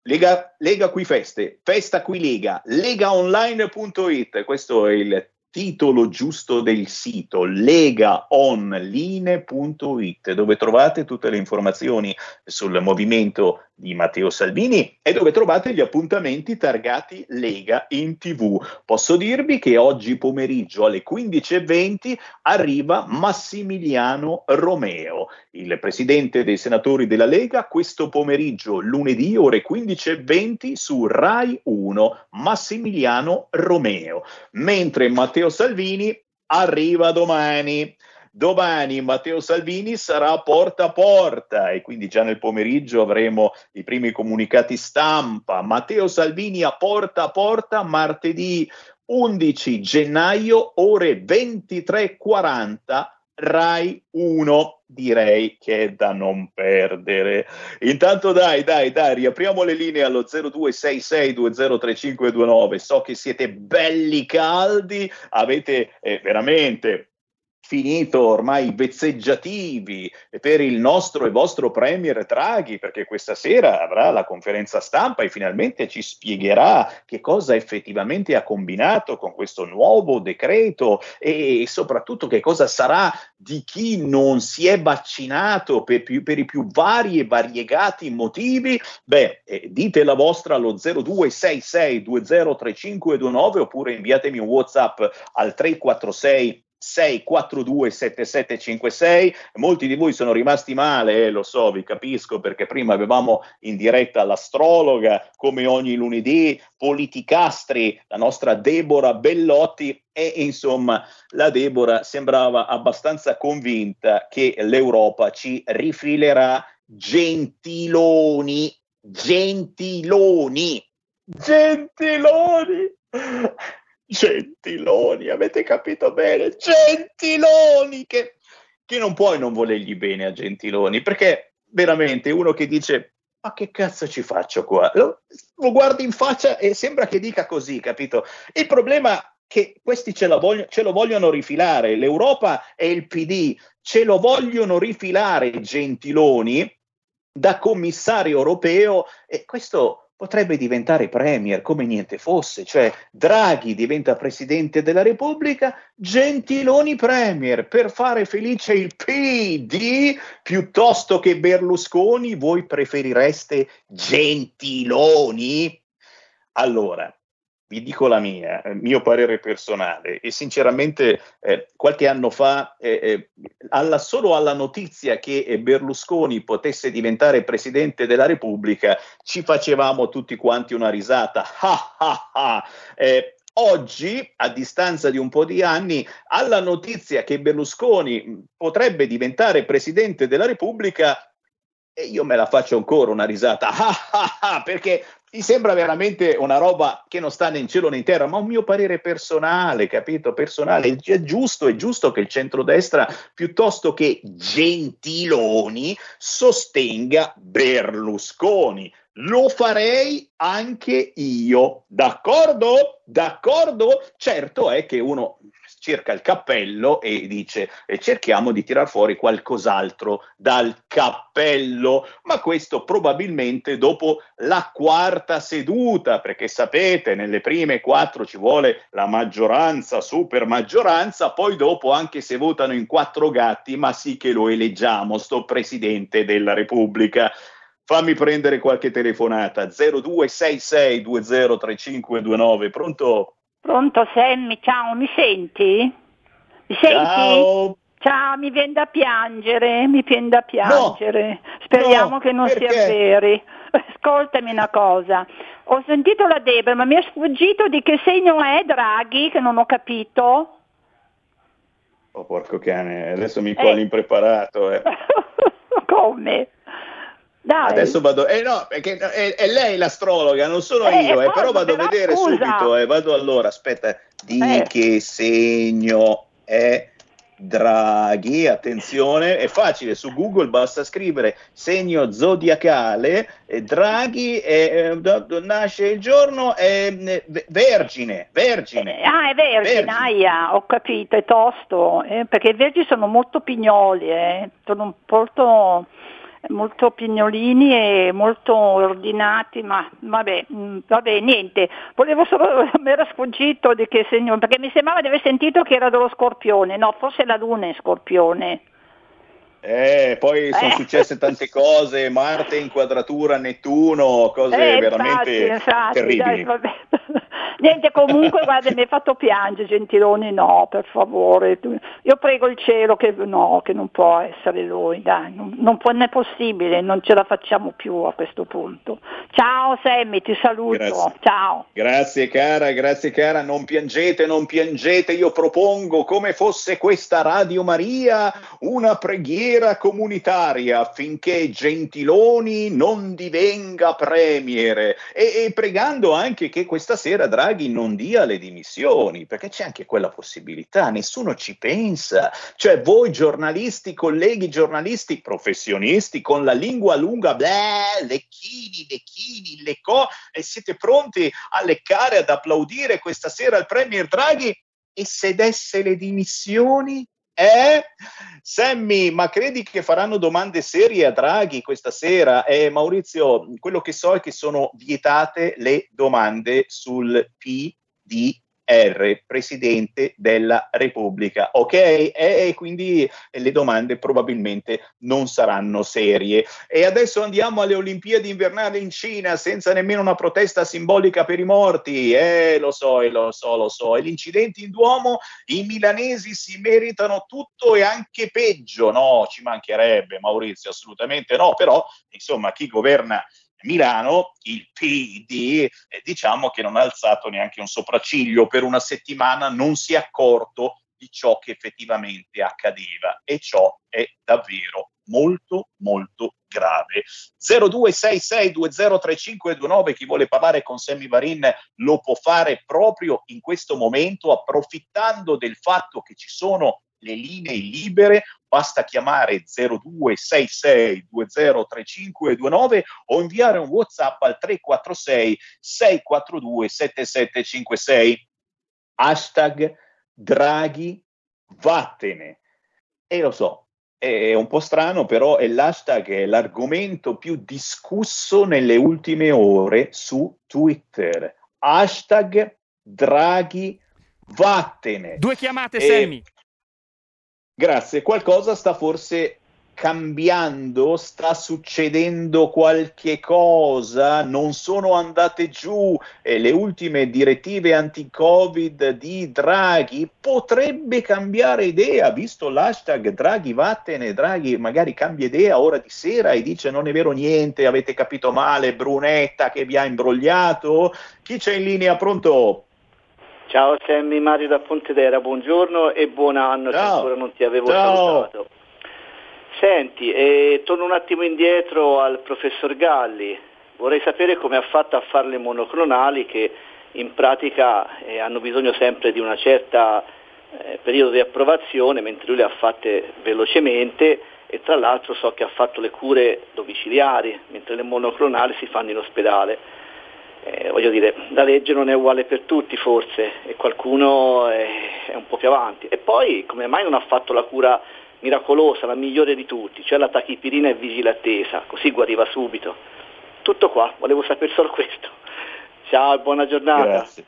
Lega, Lega qui feste, festa qui Lega, legaonline.it, questo è il titolo giusto del sito legaonline.it dove trovate tutte le informazioni sul movimento di Matteo Salvini e dove trovate gli appuntamenti targati Lega in tv. Posso dirvi che oggi pomeriggio alle 15.20 arriva Massimiliano Romeo, il presidente dei senatori della Lega, questo pomeriggio lunedì ore 15.20 su Rai 1 Massimiliano Romeo, mentre Matteo Salvini arriva domani. Domani Matteo Salvini sarà porta a porta e quindi già nel pomeriggio avremo i primi comunicati stampa. Matteo Salvini a porta a porta martedì 11 gennaio ore 23.40 Rai 1 direi che è da non perdere. Intanto dai, dai, dai, riapriamo le linee allo 0266203529. So che siete belli caldi, avete eh, veramente finito ormai i vezzeggiativi per il nostro e vostro Premier Draghi, perché questa sera avrà la conferenza stampa e finalmente ci spiegherà che cosa effettivamente ha combinato con questo nuovo decreto e soprattutto che cosa sarà di chi non si è vaccinato per, più, per i più vari e variegati motivi. Beh, eh, dite la vostra allo 0266203529 oppure inviatemi un WhatsApp al 346 642 7756 molti di voi sono rimasti male eh, lo so vi capisco perché prima avevamo in diretta l'astrologa come ogni lunedì politicastri la nostra Deborah Bellotti e insomma la Deborah sembrava abbastanza convinta che l'Europa ci rifilerà gentiloni gentiloni. Gentiloni Gentiloni, avete capito bene? Gentiloni, che, che non puoi non volergli bene a Gentiloni, perché veramente uno che dice ma che cazzo ci faccio qua? Lo, lo guardi in faccia e sembra che dica così, capito? Il problema è che questi ce, voglio, ce, lo vogliono rifilare, l'Europa e il PD ce lo vogliono rifilare Gentiloni da commissario europeo e questo potrebbe diventare premier come niente fosse, cioè Draghi diventa presidente della Repubblica, Gentiloni premier per fare felice il PD piuttosto che Berlusconi, voi preferireste Gentiloni? Allora, vi dico la mia, il mio parere personale e sinceramente eh, qualche anno fa, eh, eh, alla, solo alla notizia che eh, Berlusconi potesse diventare Presidente della Repubblica, ci facevamo tutti quanti una risata. [LAUGHS] Eh, oggi, a distanza di un po' di anni, alla notizia che Berlusconi potrebbe diventare Presidente della Repubblica, e io me la faccio ancora una risata, [LAUGHS] perché mi sembra veramente una roba che non sta né in cielo né in terra, ma un mio parere personale, capito? Personale. È giusto, è giusto che il centrodestra, piuttosto che Gentiloni, sostenga Berlusconi. Lo farei anche io, d'accordo? D'accordo? Certo è che uno cerca il cappello e dice eh, cerchiamo di tirar fuori qualcos'altro dal cappello, ma questo probabilmente dopo la quarta seduta, perché sapete, nelle prime quattro ci vuole la maggioranza, super maggioranza, poi dopo anche se votano in quattro gatti, ma sì che lo eleggiamo, sto Presidente della Repubblica. fammi prendere qualche telefonata. 0266203529. Pronto? Pronto Sammy, ciao, mi senti? Mi senti? Ciao. Ciao, mi viene da piangere, mi viene da piangere. Speriamo No, che non sia perché? vero. Ascoltami una cosa, ho sentito la Debra, ma mi è sfuggito di che segno è Draghi, che non ho capito. Oh, porco cane, adesso mi cogli impreparato. Eh. [LAUGHS] Come? Dai. Adesso vado, eh no, perché è, è lei l'astrologa, non sono Eh, io, eh, però vado a vedere scusa. subito, eh, vado allora, aspetta, di Eh. che segno è Draghi, attenzione, è facile, su Google basta scrivere segno zodiacale, e Draghi è, eh, nasce il giorno, è eh, ve- vergine, vergine. Ah, è vergine, Vergine. aia, ho capito, è tosto, eh, perché i vergini sono molto pignoli, eh, sono molto, molto pignolini e molto ordinati, ma vabbè, mm, vabbè, niente, volevo solo, [LAUGHS] mi era sfuggito di che segno, perché mi sembrava di aver sentito che era dello scorpione, no, forse la luna è scorpione. Eh, poi sono Eh. successe tante cose, Marte in quadratura, Nettuno, cose Eh, veramente infatti, infatti, terribili. dai. [LAUGHS] Niente, comunque guarda, mi hai fatto piangere, Gentiloni, no, per favore. Io prego il cielo che no, che non può essere lui, dai, non, non può, non è possibile, non ce la facciamo più a questo punto. Ciao Sammy, ti saluto. Grazie. Ciao. Grazie cara, grazie cara, non piangete, non piangete, io propongo come fosse questa Radio Maria una preghiera comunitaria affinché Gentiloni non divenga premier. E, e pregando anche che questa sera Draghi non dia le dimissioni, perché c'è anche quella possibilità, nessuno ci pensa, cioè voi giornalisti, colleghi giornalisti, professionisti con la lingua lunga, bleh, lecchini, lecchini, leccò, e siete pronti a leccare, ad applaudire questa sera il Premier Draghi? E se desse le dimissioni? Eh? Sammy, ma credi che faranno domande serie a Draghi questa sera? Eh, Maurizio, quello che so è che sono vietate le domande sul PDR, Presidente della Repubblica, ok? E, quindi le domande probabilmente non saranno serie. E adesso andiamo alle Olimpiadi invernali in Cina senza nemmeno una protesta simbolica per i morti. Eh, lo so, eh, lo so, lo so. E gli incidenti in Duomo, i milanesi si meritano tutto e anche peggio. No, ci mancherebbe, Maurizio, assolutamente no. Però, insomma, chi governa Milano, il PD, eh, diciamo che non ha alzato neanche un sopracciglio per una settimana, non si è accorto di ciò che effettivamente accadeva e ciò è davvero molto molto grave. 0266203529 chi vuole parlare con Sammy Varin lo può fare proprio in questo momento approfittando del fatto che ci sono le linee libere, basta chiamare 0266203529 o inviare un WhatsApp al 346 642 7756. Hashtag Draghi vattene. E lo so, è un po' strano, però è l'hashtag, è l'argomento più discusso nelle ultime ore su Twitter. Hashtag Draghi vattene. Due chiamate, E- Sammy. Grazie, qualcosa sta forse cambiando, sta succedendo qualche cosa, non sono andate giù eh, le ultime direttive anti-Covid di Draghi, potrebbe cambiare idea, visto l'hashtag Draghi vattene, Draghi magari cambia idea ora di sera e dice non è vero niente, avete capito male, Brunetta che vi ha imbrogliato. Chi c'è in linea? Pronto? Ciao Sammy, Mario da Pontedera, buongiorno e buon anno Ciao. ancora non ti avevo Ciao. salutato. Senti, eh, torno un attimo indietro al professor Galli, vorrei sapere come ha fatto a fare le monoclonali che in pratica eh, hanno bisogno sempre di una certa eh, periodo di approvazione, mentre lui le ha fatte velocemente e tra l'altro so che ha fatto le cure domiciliari, mentre le monoclonali si fanno in ospedale. Eh, voglio dire, la legge non è uguale per tutti forse e qualcuno è, è un po' più avanti. E poi come mai non ha fatto la cura miracolosa, la migliore di tutti, cioè la tachipirina e vigile attesa, così guariva subito. Tutto qua, volevo sapere solo questo. Ciao buona giornata. Grazie.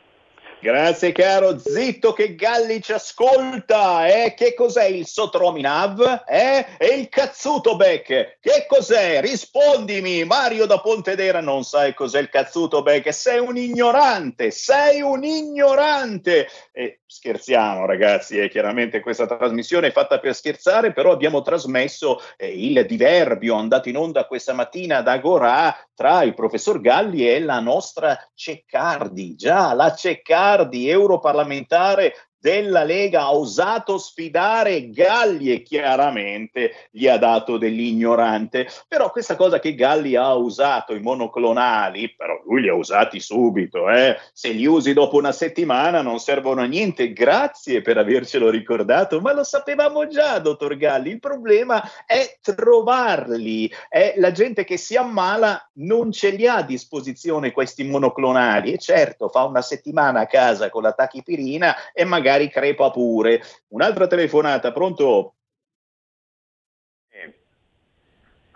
Grazie caro, zitto che Galli ci ascolta, eh? Che cos'è il Sotrominav? Eh? E il Cazzutobek? Che cos'è? Rispondimi, Mario da Pontedera non sai cos'è il Cazzutobek, sei un ignorante, sei un ignorante. E scherziamo ragazzi, eh? chiaramente questa trasmissione è fatta per scherzare, però abbiamo trasmesso eh, il diverbio andato in onda questa mattina da Agorà tra il professor Galli e la nostra Ceccardi, già la Ceccardi, europarlamentare della Lega ha osato sfidare Galli e chiaramente gli ha dato dell'ignorante. Però questa cosa che Galli ha usato i monoclonali, però lui li ha usati subito, eh? se li usi dopo una settimana non servono a niente. Grazie per avercelo ricordato, ma lo sapevamo già, dottor Galli. Il problema è trovarli. È la gente che si ammala non ce li ha a disposizione questi monoclonali e certo fa una settimana a casa con la tachipirina e magari crepa pure. Un'altra telefonata, pronto?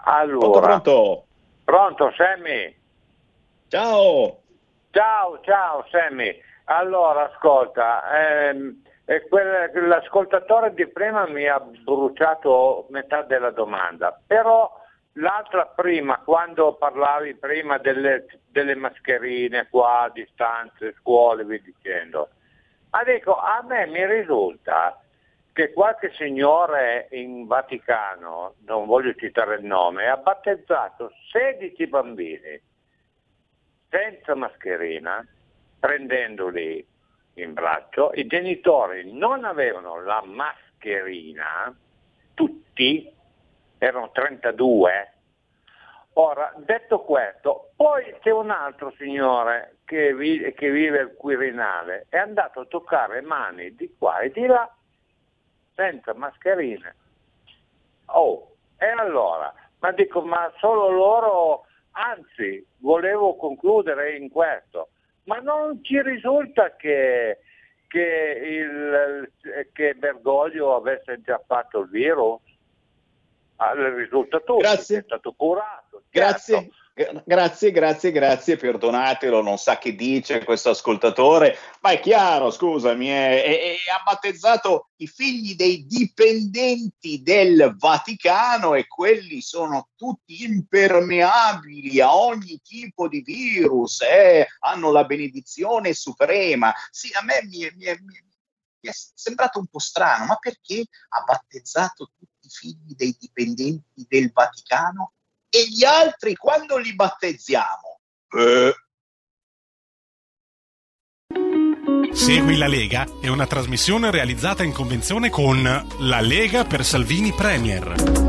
Allora, pronto? pronto Sammy? Ciao. Ciao, ciao Sammy. Allora, ascolta, ehm, quel- l'ascoltatore di prima mi ha bruciato metà della domanda, però l'altra prima, quando parlavi prima delle, delle mascherine qua, distanze, scuole, vi dicendo, ma dico, a me mi risulta che qualche signore in Vaticano, non voglio citare il nome, ha battezzato 16 bambini senza mascherina, prendendoli in braccio, i genitori non avevano la mascherina, tutti, erano 32. Ora, detto questo, poi c'è un altro signore che, vi- che vive al Quirinale, è andato a toccare mani di qua e di là, senza mascherine. Oh, e allora? Ma dico, ma solo loro, anzi, volevo concludere in questo, ma non ci risulta che, che, il, che Bergoglio avesse già fatto il virus? Ah, risulta tutto, Grazie. è stato curato. Grazie. certo. Gra- Grazie, grazie, grazie, perdonatelo, non sa che dice questo ascoltatore, ma è chiaro, scusami, eh, ha battezzato i figli dei dipendenti del Vaticano e quelli sono tutti impermeabili a ogni tipo di virus, eh, hanno la benedizione suprema. Sì, a me mi è, mi è- mi è- mi è sembrato un po' strano, ma perché ha battezzato tutti figli dei dipendenti del Vaticano? e gli altri quando li battezziamo? Eh, Segui la Lega è una trasmissione realizzata in convenzione con La Lega per Salvini Premier.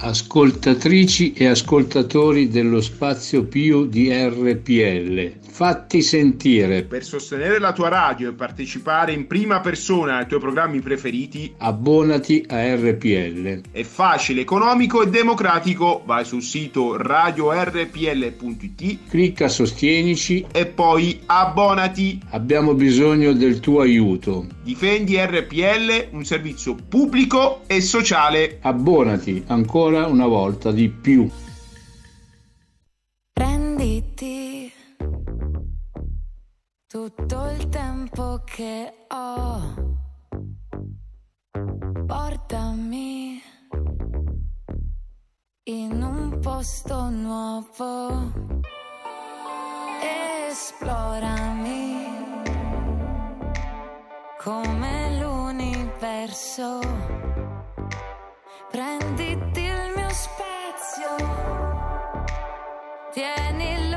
Ascoltatrici e ascoltatori dello spazio Pio di RPL, fatti sentire. Per sostenere la tua radio e partecipare in prima persona ai tuoi programmi preferiti, Abbonati a RPL. è facile, economico e democratico. Vai sul sito radiorpl.it, Clicca Sostienici e poi abbonati. Abbiamo bisogno del tuo aiuto. Difendi RPL, un servizio pubblico e sociale. Abbonati ancora una volta di più. Prenditi tutto il tempo che ho. Portami in un posto nuovo. Esplorami come l'universo. Prenditi il mio spazio. Tienilo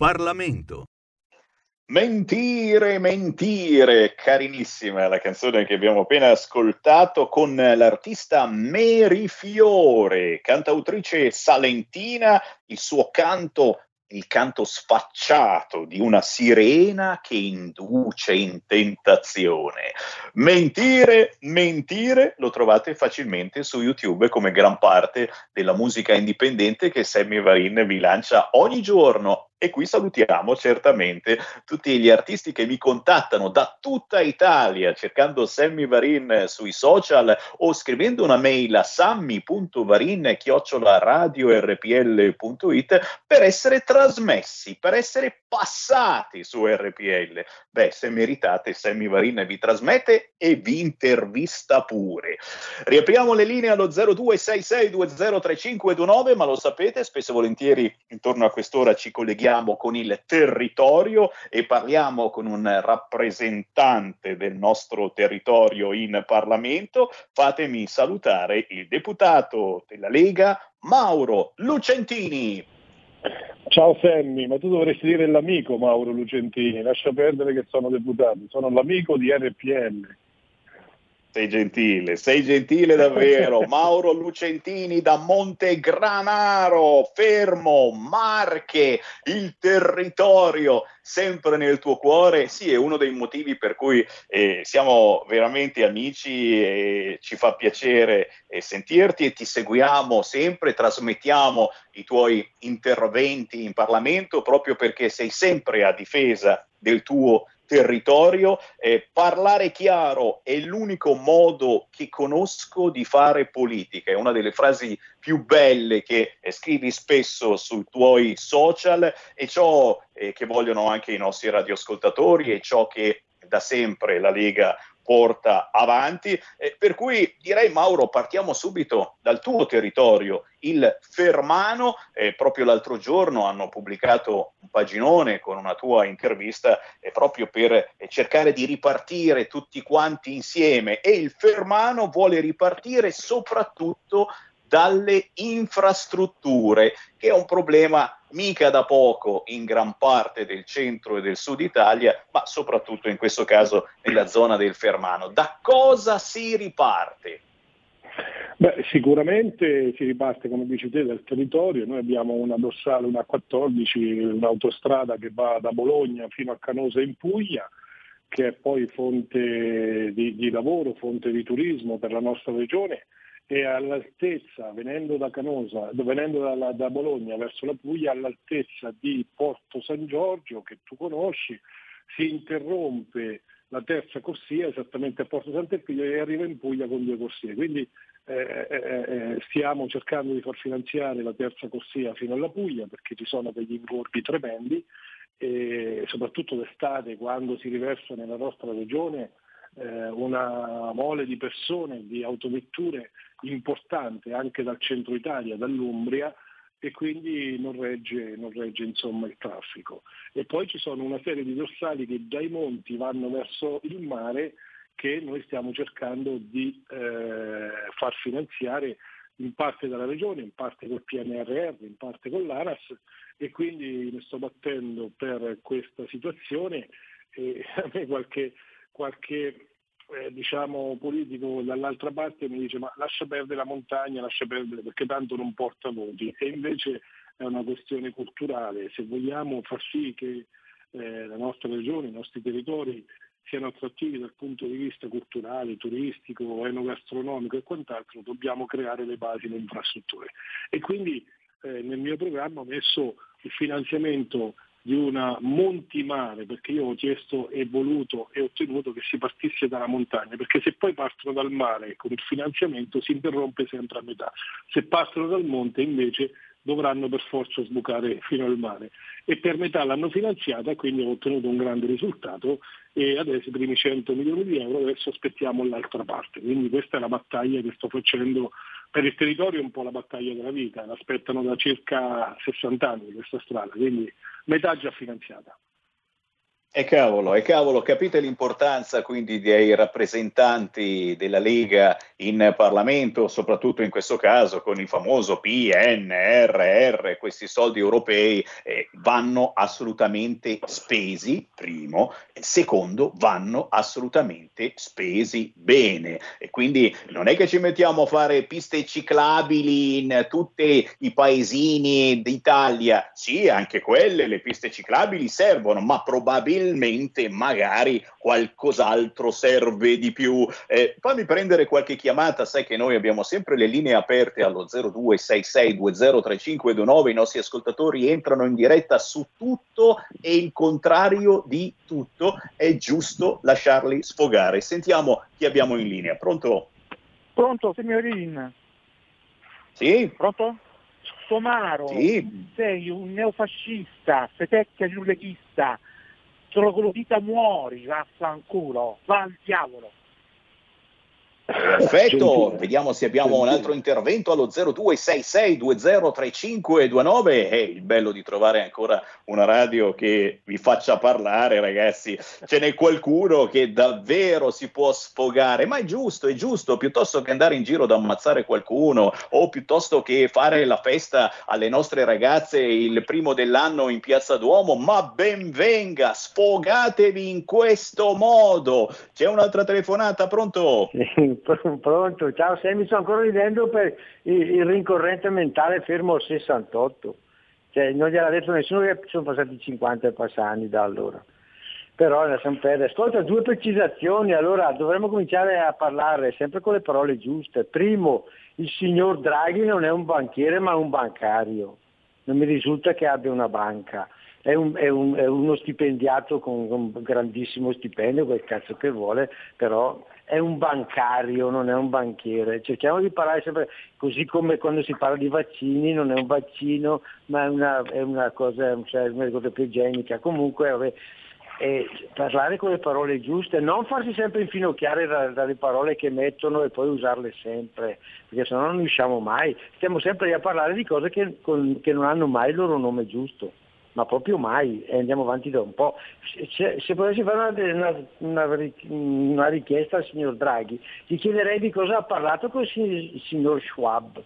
Parlamento. Mentire, mentire, carinissima la canzone che abbiamo appena ascoltato con l'artista Mary Fiore, cantautrice salentina, il suo canto, il canto sfacciato di una sirena che induce in tentazione. Mentire, mentire, lo trovate facilmente su YouTube come gran parte della musica indipendente che Sammy Varin vi lancia ogni giorno. E qui salutiamo certamente tutti gli artisti che mi contattano da tutta Italia cercando Sammy Varin sui social o scrivendo una mail a sammy.varin-radiorpl.it per essere trasmessi, per essere passati su RPL. Beh, se meritate, Sammy Varin vi trasmette e vi intervista pure. Riapriamo le linee allo 0266203529, ma lo sapete, spesso e volentieri intorno a quest'ora ci colleghiamo con il territorio e parliamo con un rappresentante del nostro territorio in Parlamento. Fatemi salutare il deputato della Lega, Mauro Lucentini. Ciao Sammy, ma tu dovresti dire l'amico Mauro Lucentini, lascia perdere che sono deputato, sono l'amico di RPL. Sei gentile, sei gentile davvero. [LAUGHS] Mauro Lucentini da Montegranaro, fermo, Marche, il territorio sempre nel tuo cuore. Sì, è uno dei motivi per cui eh, siamo veramente amici e ci fa piacere eh, sentirti e ti seguiamo sempre, trasmettiamo i tuoi interventi in Parlamento proprio perché sei sempre a difesa del tuo territorio. Eh, parlare chiaro è l'unico modo che conosco di fare politica, è una delle frasi più belle che eh, scrivi spesso sui tuoi social e ciò eh, che vogliono anche i nostri radioascoltatori e ciò che da sempre la Lega porta avanti. Eh, per cui direi Mauro, partiamo subito dal tuo territorio, il Fermano. Eh, proprio l'altro giorno hanno pubblicato un paginone con una tua intervista eh, proprio per eh, cercare di ripartire tutti quanti insieme e il Fermano vuole ripartire soprattutto dalle infrastrutture, che è un problema mica da poco in gran parte del centro e del sud Italia, ma soprattutto in questo caso nella zona del Fermano. Da cosa si riparte? Beh, sicuramente si riparte, come dici te, dal territorio. Noi abbiamo una dorsale, una 14, un'autostrada che va da Bologna fino a Canosa in Puglia, che è poi fonte di, di lavoro, fonte di turismo per la nostra regione e all'altezza, venendo da Canosa, venendo da, da, Bologna verso la Puglia, all'altezza di Porto San Giorgio, che tu conosci, si interrompe la terza corsia esattamente a Porto Sant'Elpidio e arriva in Puglia con due corsie. Quindi eh, eh, stiamo cercando di far finanziare la terza corsia fino alla Puglia perché ci sono degli ingorghi tremendi e soprattutto d'estate quando si riversa nella nostra regione eh, una mole di persone, di autovetture importante anche dal centro Italia, dall'Umbria, e quindi non regge, non regge insomma, il traffico. E poi ci sono una serie di dorsali che dai monti vanno verso il mare che noi stiamo cercando di eh, far finanziare in parte dalla Regione, in parte col PNRR, in parte con l'ARAS e quindi mi sto battendo per questa situazione e [LAUGHS] a me qualche, qualche eh, diciamo, politico dall'altra parte mi dice ma lascia perdere la montagna, lascia perdere perché tanto non porta voti e invece è una questione culturale, se vogliamo far sì che eh, la nostra regione, i nostri territori siano attrattivi dal punto di vista culturale, turistico, enogastronomico e quant'altro, dobbiamo creare le basi, le infrastrutture. E quindi eh, nel mio programma ho messo il finanziamento di una Montimare, perché io ho chiesto e voluto e ottenuto che si partisse dalla montagna, perché se poi partono dal mare con il finanziamento si interrompe sempre a metà, se partono dal monte invece dovranno per forza sbucare fino al mare. E per metà l'hanno finanziata quindi ho ottenuto un grande risultato e adesso i primi 100 milioni di euro adesso aspettiamo l'altra parte. Quindi questa è la battaglia che sto facendo per il territorio è un po' la battaglia della vita l'aspettano da circa 60 anni questa strada quindi metà già finanziata E cavolo, e cavolo, capite l'importanza quindi dei rappresentanti della Lega in Parlamento, soprattutto in questo caso con il famoso PNRR, questi soldi europei eh, vanno assolutamente spesi, primo, secondo, vanno assolutamente spesi bene. E quindi non è che ci mettiamo a fare piste ciclabili in tutti i paesini d'Italia, sì, anche quelle, le piste ciclabili servono, ma probabilmente magari qualcos'altro serve di più. Eh, fammi prendere qualche chiamata, sai che noi abbiamo sempre le linee aperte allo 0266203529, i nostri ascoltatori entrano in diretta su tutto e il contrario di tutto, è giusto lasciarli sfogare. Sentiamo chi abbiamo in linea. Pronto? Pronto, signorin? Sì? Pronto? Somaro, Sì. sei un neofascista, fetecchia di un leghista, troglodita muori, vaffanculo, va al diavolo. Perfetto, vediamo se abbiamo un altro intervento allo 0266203529. È il bello di trovare ancora una radio che vi faccia parlare, ragazzi. Ce n'è qualcuno che davvero si può sfogare, ma è giusto, è giusto, piuttosto che andare in giro ad ammazzare qualcuno o piuttosto che fare la festa alle nostre ragazze il primo dell'anno in Piazza Duomo, ma ben venga, sfogatevi in questo modo. C'è un'altra telefonata, pronto? [LAUGHS] [LAUGHS] Pronto, ciao, se mi sto ancora ridendo per il, rincorrente mentale fermo al 68. Cioè, non gliel'ha detto nessuno che sono passati 50 e passa anni da allora. Però lasciamo perdere. Ascolta, due precisazioni, allora dovremmo cominciare a parlare sempre con le parole giuste. Primo, il signor Draghi non è un banchiere ma un bancario. Non mi risulta che abbia una banca. È, un- è un- è uno stipendiato con con un grandissimo stipendio, quel cazzo che vuole, però è un bancario, non è un banchiere. Cerchiamo di parlare sempre così come quando si parla di vaccini, non è un vaccino, ma è una, è una cosa, cioè, una cosa più igienica. Comunque, vabbè, parlare con le parole giuste, non farsi sempre infinocchiare da- dalle parole che mettono e poi usarle sempre, perché sennò non riusciamo mai. Stiamo sempre lì a parlare di cose che, con- che non hanno mai il loro nome giusto ma proprio mai, e andiamo avanti da un po'. Se, se potessi fare una, una- una ri- una richiesta al signor Draghi, gli chiederei di cosa ha parlato con il signor Schwab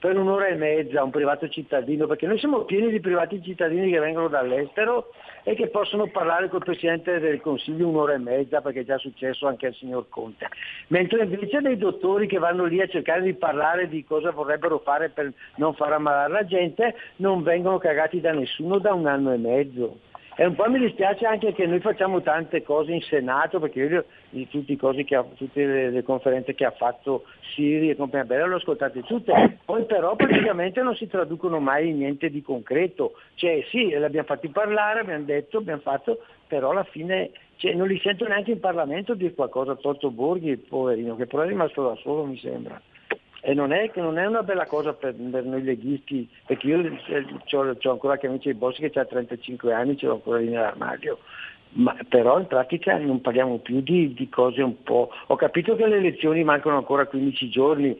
per un'ora e mezza, un privato cittadino, perché noi siamo pieni di privati cittadini che vengono dall'estero e che possono parlare col Presidente del Consiglio un'ora e mezza, perché è già successo anche al signor Conte. Mentre invece dei dottori che vanno lì a cercare di parlare di cosa vorrebbero fare per non far ammalare la gente, non vengono cagati da nessuno da un anno e mezzo. E un po' mi dispiace anche che noi facciamo tante cose in Senato, perché io di tutte, ha- tutte le, le conferenze che ha fatto Siri e compagnia bella le ho ascoltate tutte, poi però praticamente non si traducono mai in niente di concreto. Cioè sì, le abbiamo fatti parlare, abbiamo detto, abbiamo fatto, però alla fine cioè, non li sento neanche in Parlamento dire qualcosa a Totto Borghi, poverino, che però è rimasto da solo mi sembra. E non è, non è una bella cosa per, per noi leghisti, perché io ho ancora che amici di Bossi che ha 35 anni, ce l'ho ancora lì nell'armadio. ma però in pratica non parliamo più di, di cose un po'... Ho capito che le elezioni mancano ancora 15 giorni,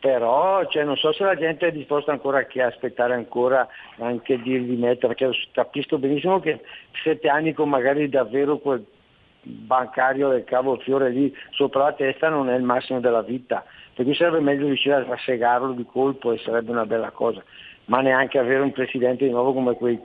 però cioè, non so se la gente è disposta ancora a aspettare ancora anche di rimettere, perché capisco benissimo che sette anni con magari davvero quel bancario del cavo fiore lì sopra la testa non è il massimo della vita, per cui sarebbe meglio riuscire a segarlo di colpo e sarebbe una bella cosa, ma neanche avere un presidente di nuovo come quei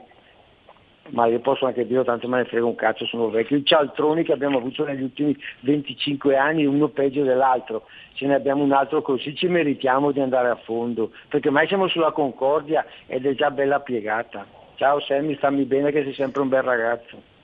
ma io posso anche dire tanto me ne frega un cazzo, sono vecchio. I cialtroni che abbiamo avuto negli ultimi 25 anni, uno peggio dell'altro, ce ne abbiamo un altro così, ci meritiamo di andare a fondo, perché ormai siamo sulla Concordia ed è già bella piegata. Ciao Sammy, stammi bene che sei sempre un bel ragazzo.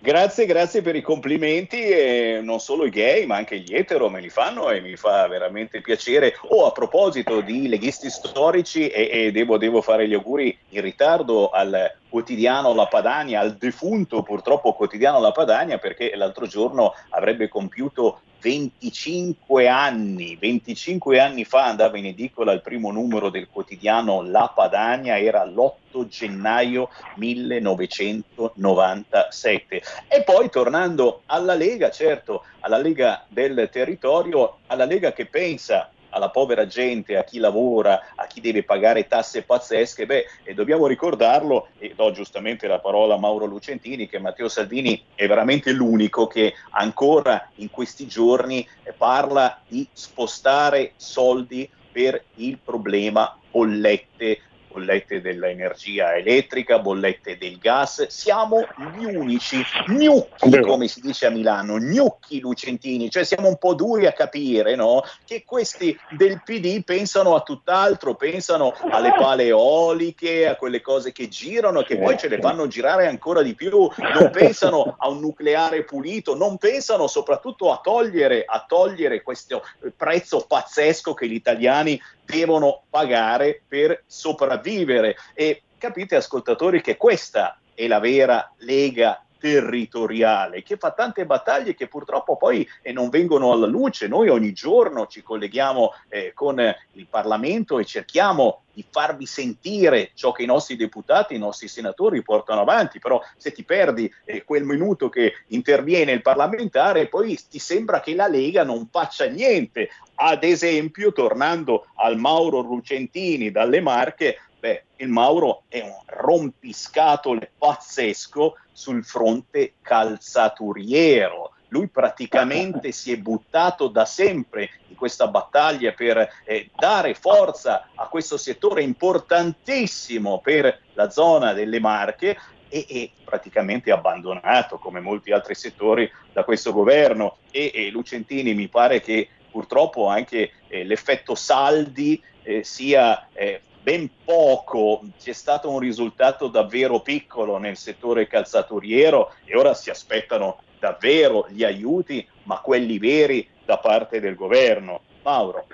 Grazie, grazie per i complimenti, e non solo i gay, ma anche gli etero me li fanno e mi fa veramente piacere. Oh, a proposito di leghisti storici, e, e devo, devo fare gli auguri in ritardo al quotidiano La Padania, al defunto purtroppo quotidiano La Padania, perché l'altro giorno avrebbe compiuto 25 anni, 25 anni fa andava in edicola il primo numero del quotidiano La Padania, era l'8 gennaio 1997. E poi tornando alla Lega, certo, alla Lega del territorio, alla Lega che pensa alla povera gente, a chi lavora, a chi deve pagare tasse pazzesche, beh, e dobbiamo ricordarlo, e do giustamente la parola a Mauro Lucentini, che Matteo Salvini è veramente l'unico che ancora in questi giorni eh, parla di spostare soldi per il problema bollette bollette dell'energia elettrica, bollette del gas, siamo gli unici gnocchi, come si dice a Milano, gnocchi lucentini, cioè siamo un po' duri a capire no? che questi del PD pensano a tutt'altro, pensano alle pale eoliche, a quelle cose che girano, che poi ce le fanno girare ancora di più, non [LAUGHS] pensano a un nucleare pulito, non pensano soprattutto a togliere, a togliere questo prezzo pazzesco che gli italiani devono pagare per sopravvivere. E capite, ascoltatori, che questa è la vera lega territoriale che fa tante battaglie che purtroppo poi eh, non vengono alla luce. Noi ogni giorno ci colleghiamo eh, con il Parlamento e cerchiamo di farvi sentire ciò che i nostri deputati, i nostri senatori portano avanti, però se ti perdi eh, quel minuto che interviene il parlamentare, poi ti sembra che la Lega non faccia niente. Ad esempio, tornando al Mauro Lucentini dalle Marche, beh, il Mauro è un rompiscatole pazzesco sul fronte calzaturiero. Lui praticamente si è buttato da sempre in questa battaglia per eh, dare forza a questo settore importantissimo per la zona delle Marche e, e praticamente abbandonato come molti altri settori da questo governo e, e Lucentini mi pare che purtroppo anche eh, l'effetto saldi eh, sia eh, ben poco, c'è stato un risultato davvero piccolo nel settore calzaturiero e ora si aspettano davvero gli aiuti, ma quelli veri da parte del governo. Mauro.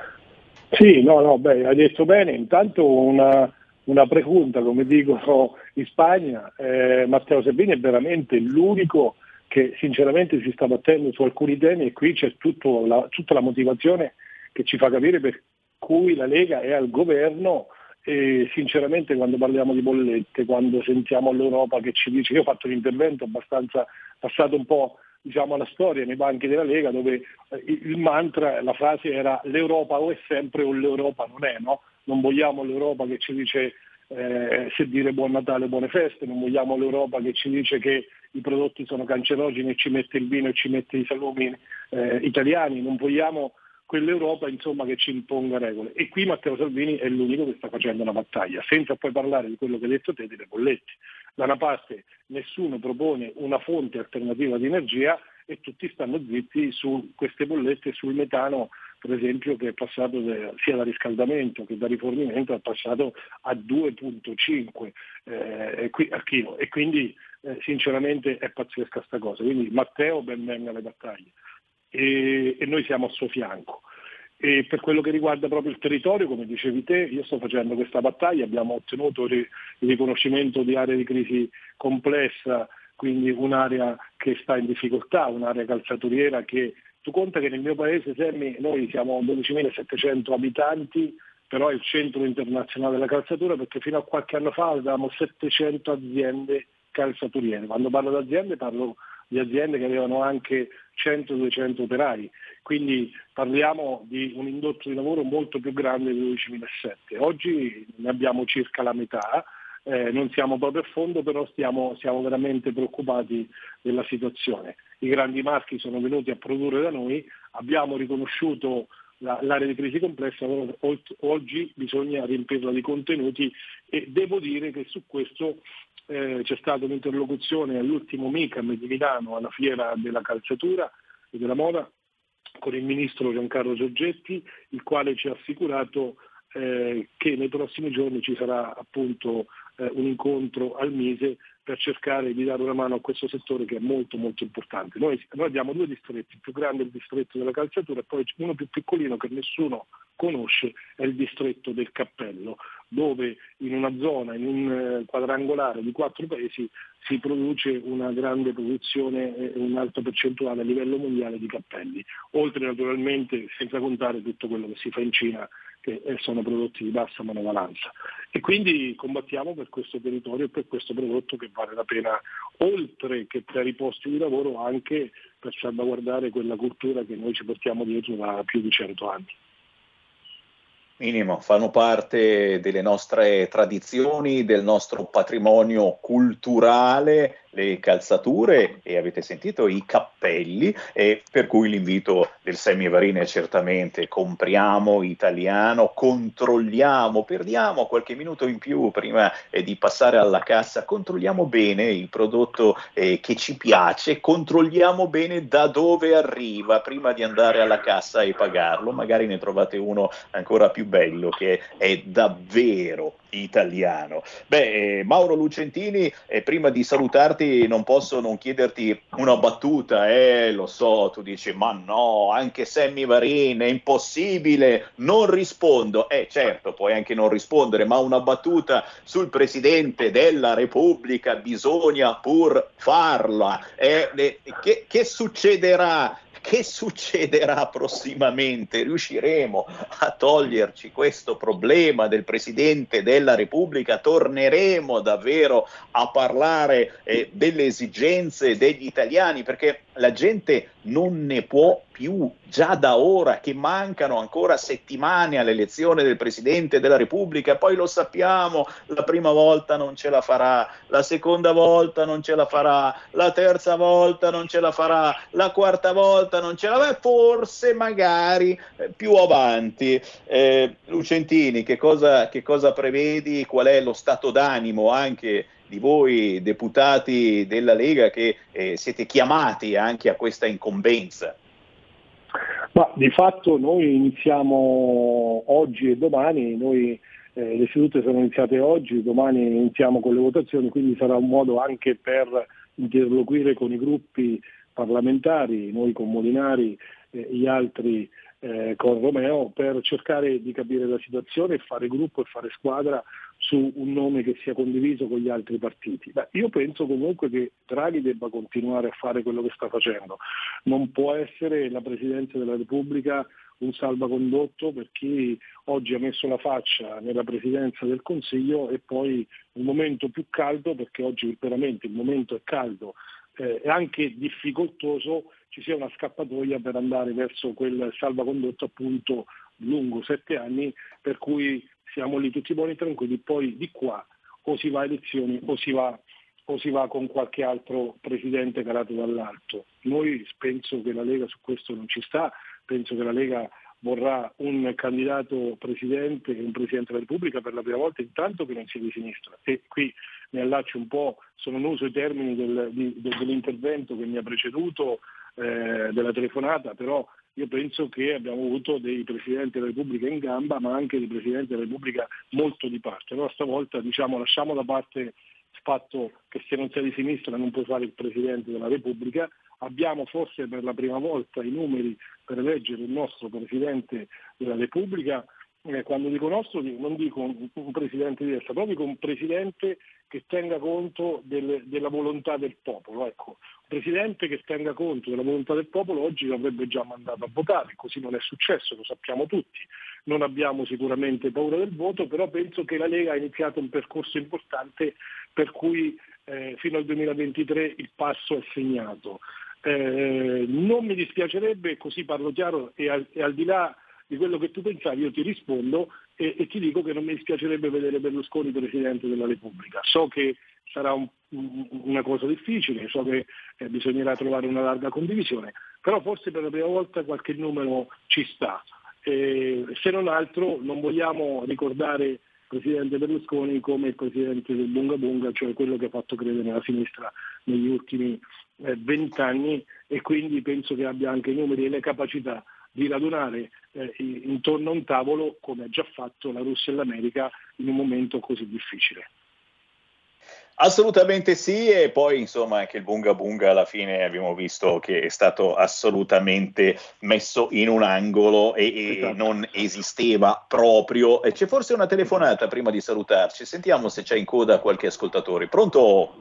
Sì, no, no, beh, hai detto bene. Intanto una, una pregunta, come dicono in Spagna, eh, Matteo Sabini è veramente l'unico che sinceramente si sta battendo su alcuni temi e qui c'è la, tutta la motivazione che ci fa capire per cui la Lega è al governo e sinceramente quando parliamo di bollette, quando sentiamo l'Europa che ci dice, io ho fatto un intervento abbastanza passato un po' diciamo alla storia nei banchi della Lega dove eh, il mantra, la frase era l'Europa o è sempre o l'Europa non è, no? Non vogliamo l'Europa che ci dice eh, se dire buon Natale, buone feste, non vogliamo l'Europa che ci dice che i prodotti sono cancerogeni e ci mette il vino e ci mette i salumi eh, italiani, non vogliamo quell'Europa insomma, che ci imponga regole. E qui Matteo Salvini è l'unico che sta facendo una battaglia, senza poi parlare di quello che hai detto te, delle bollette. Da una parte nessuno propone una fonte alternativa di energia e tutti stanno zitti su queste bollette, sul metano per esempio che è passato sia da riscaldamento che da rifornimento è passato a 2.5 eh, al chilo e quindi eh, sinceramente è pazzesca sta cosa. Quindi Matteo ben venga alle battaglie e, e noi siamo a suo fianco. E per quello che riguarda proprio il territorio, come dicevi te, io sto facendo questa battaglia, abbiamo ottenuto il riconoscimento di area di crisi complessa, quindi un'area che sta in difficoltà, un'area calzaturiera che tu conta che nel mio paese, Semmi, noi siamo 12.700 abitanti, però è il centro internazionale della calzatura perché fino a qualche anno fa avevamo 700 aziende calzaturiere. Quando parlo di aziende parlo di aziende che avevano anche 100-200 operai, quindi parliamo di un indotto di lavoro molto più grande del 12.007. Oggi ne abbiamo circa la metà, eh, non siamo proprio a fondo, però stiamo, siamo veramente preoccupati della situazione. I grandi marchi sono venuti a produrre da noi, abbiamo riconosciuto la- l'area di crisi complessa, oggi bisogna riempirla di contenuti e devo dire che su questo eh, c'è stata un'interlocuzione all'ultimo MICAM di Milano alla fiera della calzatura e della moda con il ministro Giancarlo Giorgetti, il quale ci ha assicurato eh, che nei prossimi giorni ci sarà appunto eh, un incontro al Mise per cercare di dare una mano a questo settore che è molto molto importante. Noi, noi abbiamo due distretti, il più grande è il distretto della calzatura e poi uno più piccolino che nessuno conosce è il distretto del cappello, dove in una zona, in un eh, quadrangolare di quattro paesi si produce una grande produzione e un'alta percentuale a livello mondiale di cappelli, oltre naturalmente senza contare tutto quello che si fa in Cina che eh, sono prodotti di bassa manovalanza. E quindi combattiamo per questo territorio e per questo prodotto che vale la pena, oltre che per i posti di lavoro, anche per salvaguardare quella cultura che noi ci portiamo dietro da più di cento anni. Minimo, fanno parte delle nostre tradizioni, del nostro patrimonio culturale, le calzature e avete sentito i cappelli, e per cui l'invito del Semivarine è certamente compriamo italiano, controlliamo, perdiamo qualche minuto in più prima eh, di passare alla cassa, controlliamo bene il prodotto eh, che ci piace, controlliamo bene da dove arriva prima di andare alla cassa e pagarlo, magari ne trovate uno ancora più bello che è davvero italiano. Beh, eh, Mauro Lucentini, eh, prima di salutarti non posso non chiederti una battuta, eh, lo so, tu dici ma no, anche Sammy Varin è impossibile, non rispondo. Eh certo, puoi anche non rispondere, ma una battuta sul Presidente della Repubblica bisogna pur farla. Eh, le- che, che succederà? Che succederà prossimamente? Riusciremo a toglierci questo problema del Presidente della Repubblica? Torneremo davvero a parlare eh, delle esigenze degli italiani? Perché la gente non ne può più già da ora che mancano ancora settimane all'elezione del Presidente della Repubblica, poi lo sappiamo, la prima volta non ce la farà, la seconda volta non ce la farà, la terza volta non ce la farà, la quarta volta non ce la farà, forse magari eh, più avanti. Eh, Lucentini, che cosa, che cosa prevedi? Qual è lo stato d'animo anche di voi deputati della Lega che eh, siete chiamati anche a questa incombenza? Ma di fatto noi iniziamo oggi e domani, noi, eh, le sedute sono iniziate oggi, domani iniziamo con le votazioni, quindi sarà un modo anche per interloquire con i gruppi parlamentari, noi con Molinari e gli altri eh, con Romeo, per cercare di capire la situazione fare gruppo e fare squadra su un nome che sia condiviso con gli altri partiti. Beh, io penso comunque che Draghi debba continuare a fare quello che sta facendo. Non può essere la Presidenza della Repubblica un salvacondotto per chi oggi ha messo la faccia nella Presidenza del Consiglio e poi il momento più caldo, perché oggi veramente il momento è caldo eh, e anche difficoltoso, ci sia una scappatoia per andare verso quel salvacondotto appunto lungo sette anni, per cui siamo lì tutti buoni e tranquilli, poi di qua o si va a elezioni o si va, o si va con qualche altro presidente calato dall'alto. Noi penso che la Lega su questo non ci sta, penso che la Lega vorrà un candidato presidente e un presidente della Repubblica per la prima volta intanto che non sia di sinistra e qui mi allaccio un po', sono in uso i termini del, di- de- dell'intervento che mi ha preceduto, eh, della telefonata, però io penso che abbiamo avuto dei Presidenti della Repubblica in gamba, ma anche dei Presidenti della Repubblica molto di parte. Allora stavolta diciamo, lasciamo da parte il fatto che se non sei di sinistra non puoi fare il Presidente della Repubblica, abbiamo forse per la prima volta i numeri per eleggere il nostro Presidente della Repubblica, eh, quando dico nostro non dico un, Presidente di destra, proprio dico un Presidente che tenga conto del- della volontà del popolo. Ecco, un Presidente che tenga conto della volontà del popolo oggi l'avrebbe già mandato a votare, così non è successo, lo sappiamo tutti. Non abbiamo sicuramente paura del voto, però penso che la Lega ha iniziato un percorso importante per cui eh, fino al 2023 il passo è segnato. Eh, non mi dispiacerebbe, così parlo chiaro, e al, e al di là di quello che tu pensavi, io ti rispondo e, e ti dico che non mi dispiacerebbe vedere Berlusconi Presidente della Repubblica. So che sarà un- un- una cosa difficile, so che eh, bisognerà trovare una larga condivisione, però forse per la prima volta qualche numero ci sta. Eh, se non altro non vogliamo ricordare il Presidente Berlusconi come il Presidente del Bunga Bunga, cioè quello che ha fatto credere la sinistra negli ultimi eh, vent'anni e quindi penso che abbia anche i numeri e le capacità di radunare eh, intorno a un tavolo come ha già fatto la Russia e l'America in un momento così difficile. Assolutamente sì, e poi insomma anche il Bunga Bunga alla fine abbiamo visto che è stato assolutamente messo in un angolo e, e non esisteva proprio. E c'è forse una telefonata prima di salutarci, sentiamo se c'è in coda qualche ascoltatore. Pronto?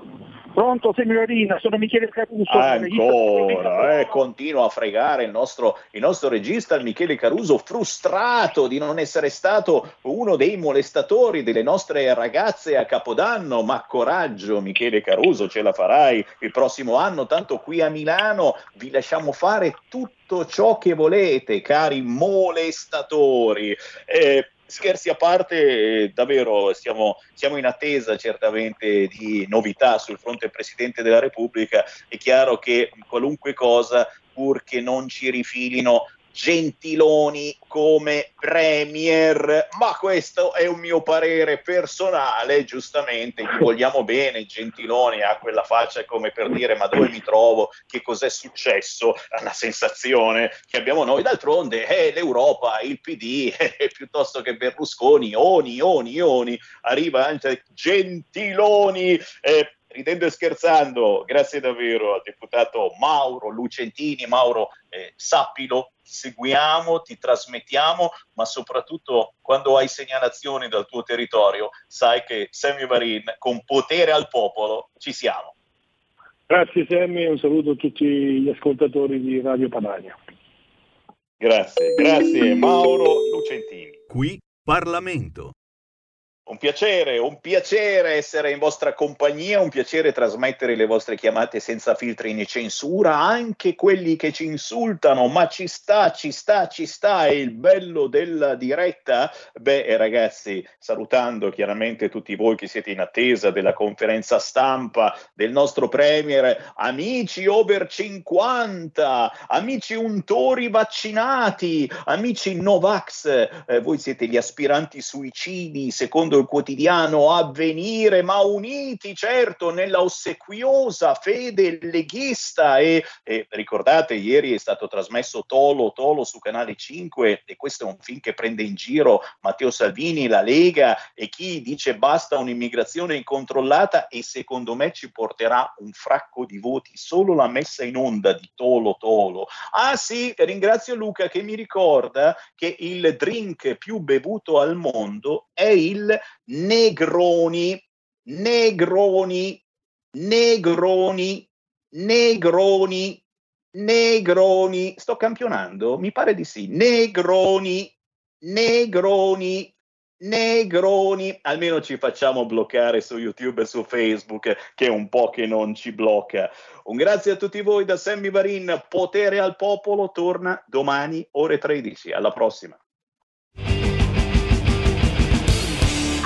Pronto, Signorina, sono Michele Caruso. Ancora, eh, continua a fregare il nostro, il nostro regista Michele Caruso, frustrato di non essere stato uno dei molestatori delle nostre ragazze a Capodanno. Ma coraggio, Michele Caruso, ce la farai il prossimo anno. Tanto qui a Milano vi lasciamo fare tutto ciò che volete, cari molestatori. Eh, Scherzi a parte, eh, davvero siamo, siamo in attesa certamente di novità sul fronte Presidente della Repubblica. È chiaro che qualunque cosa, pur che non ci rifilino Gentiloni come premier, ma questo è un mio parere personale, giustamente, gli vogliamo bene, Gentiloni ha quella faccia come per dire ma dove mi trovo, che cos'è successo, una sensazione che abbiamo noi, d'altronde è l'Europa, il PD, [LAUGHS] eh, piuttosto che Berlusconi, Oni, Oni, Oni, arriva anche Gentiloni, eh, ridendo e scherzando, grazie davvero al deputato Mauro Lucentini. Mauro, eh, sappilo, seguiamo, ti trasmettiamo, ma soprattutto quando hai segnalazioni dal tuo territorio, sai che Sammy Varin, con potere al popolo, ci siamo. Grazie Sammy un saluto a tutti gli ascoltatori di Radio Padania. Grazie, grazie Mauro Lucentini. Qui Parlamento. Un piacere, un piacere essere in vostra compagnia, un piacere trasmettere le vostre chiamate senza filtri né censura, anche quelli che ci insultano, ma ci sta, ci sta, ci sta, è il bello della diretta. Beh, eh, ragazzi, salutando chiaramente tutti voi che siete in attesa della conferenza stampa del nostro Premier, amici over 50, amici untori vaccinati, amici Novax, eh, voi siete gli aspiranti suicidi, secondo il quotidiano Avvenire, ma uniti certo nella ossequiosa fede leghista e, e ricordate ieri è stato trasmesso Tolo Tolo su Canale 5 e questo è un film che prende in giro Matteo Salvini, la Lega e chi dice basta un'immigrazione incontrollata e secondo me ci porterà un fracco di voti solo la messa in onda di Tolo Tolo. Ah sì, ringrazio Luca che mi ricorda che il drink più bevuto al mondo è il Negroni, Negroni, Negroni, Negroni, Negroni. Sto campionando? Mi pare di sì. Negroni, Negroni, Negroni. Almeno ci facciamo bloccare su YouTube e su Facebook, che è un po' che non ci blocca. Un grazie a tutti voi da Sammy Varin. Potere al popolo torna domani ore 13. Alla prossima.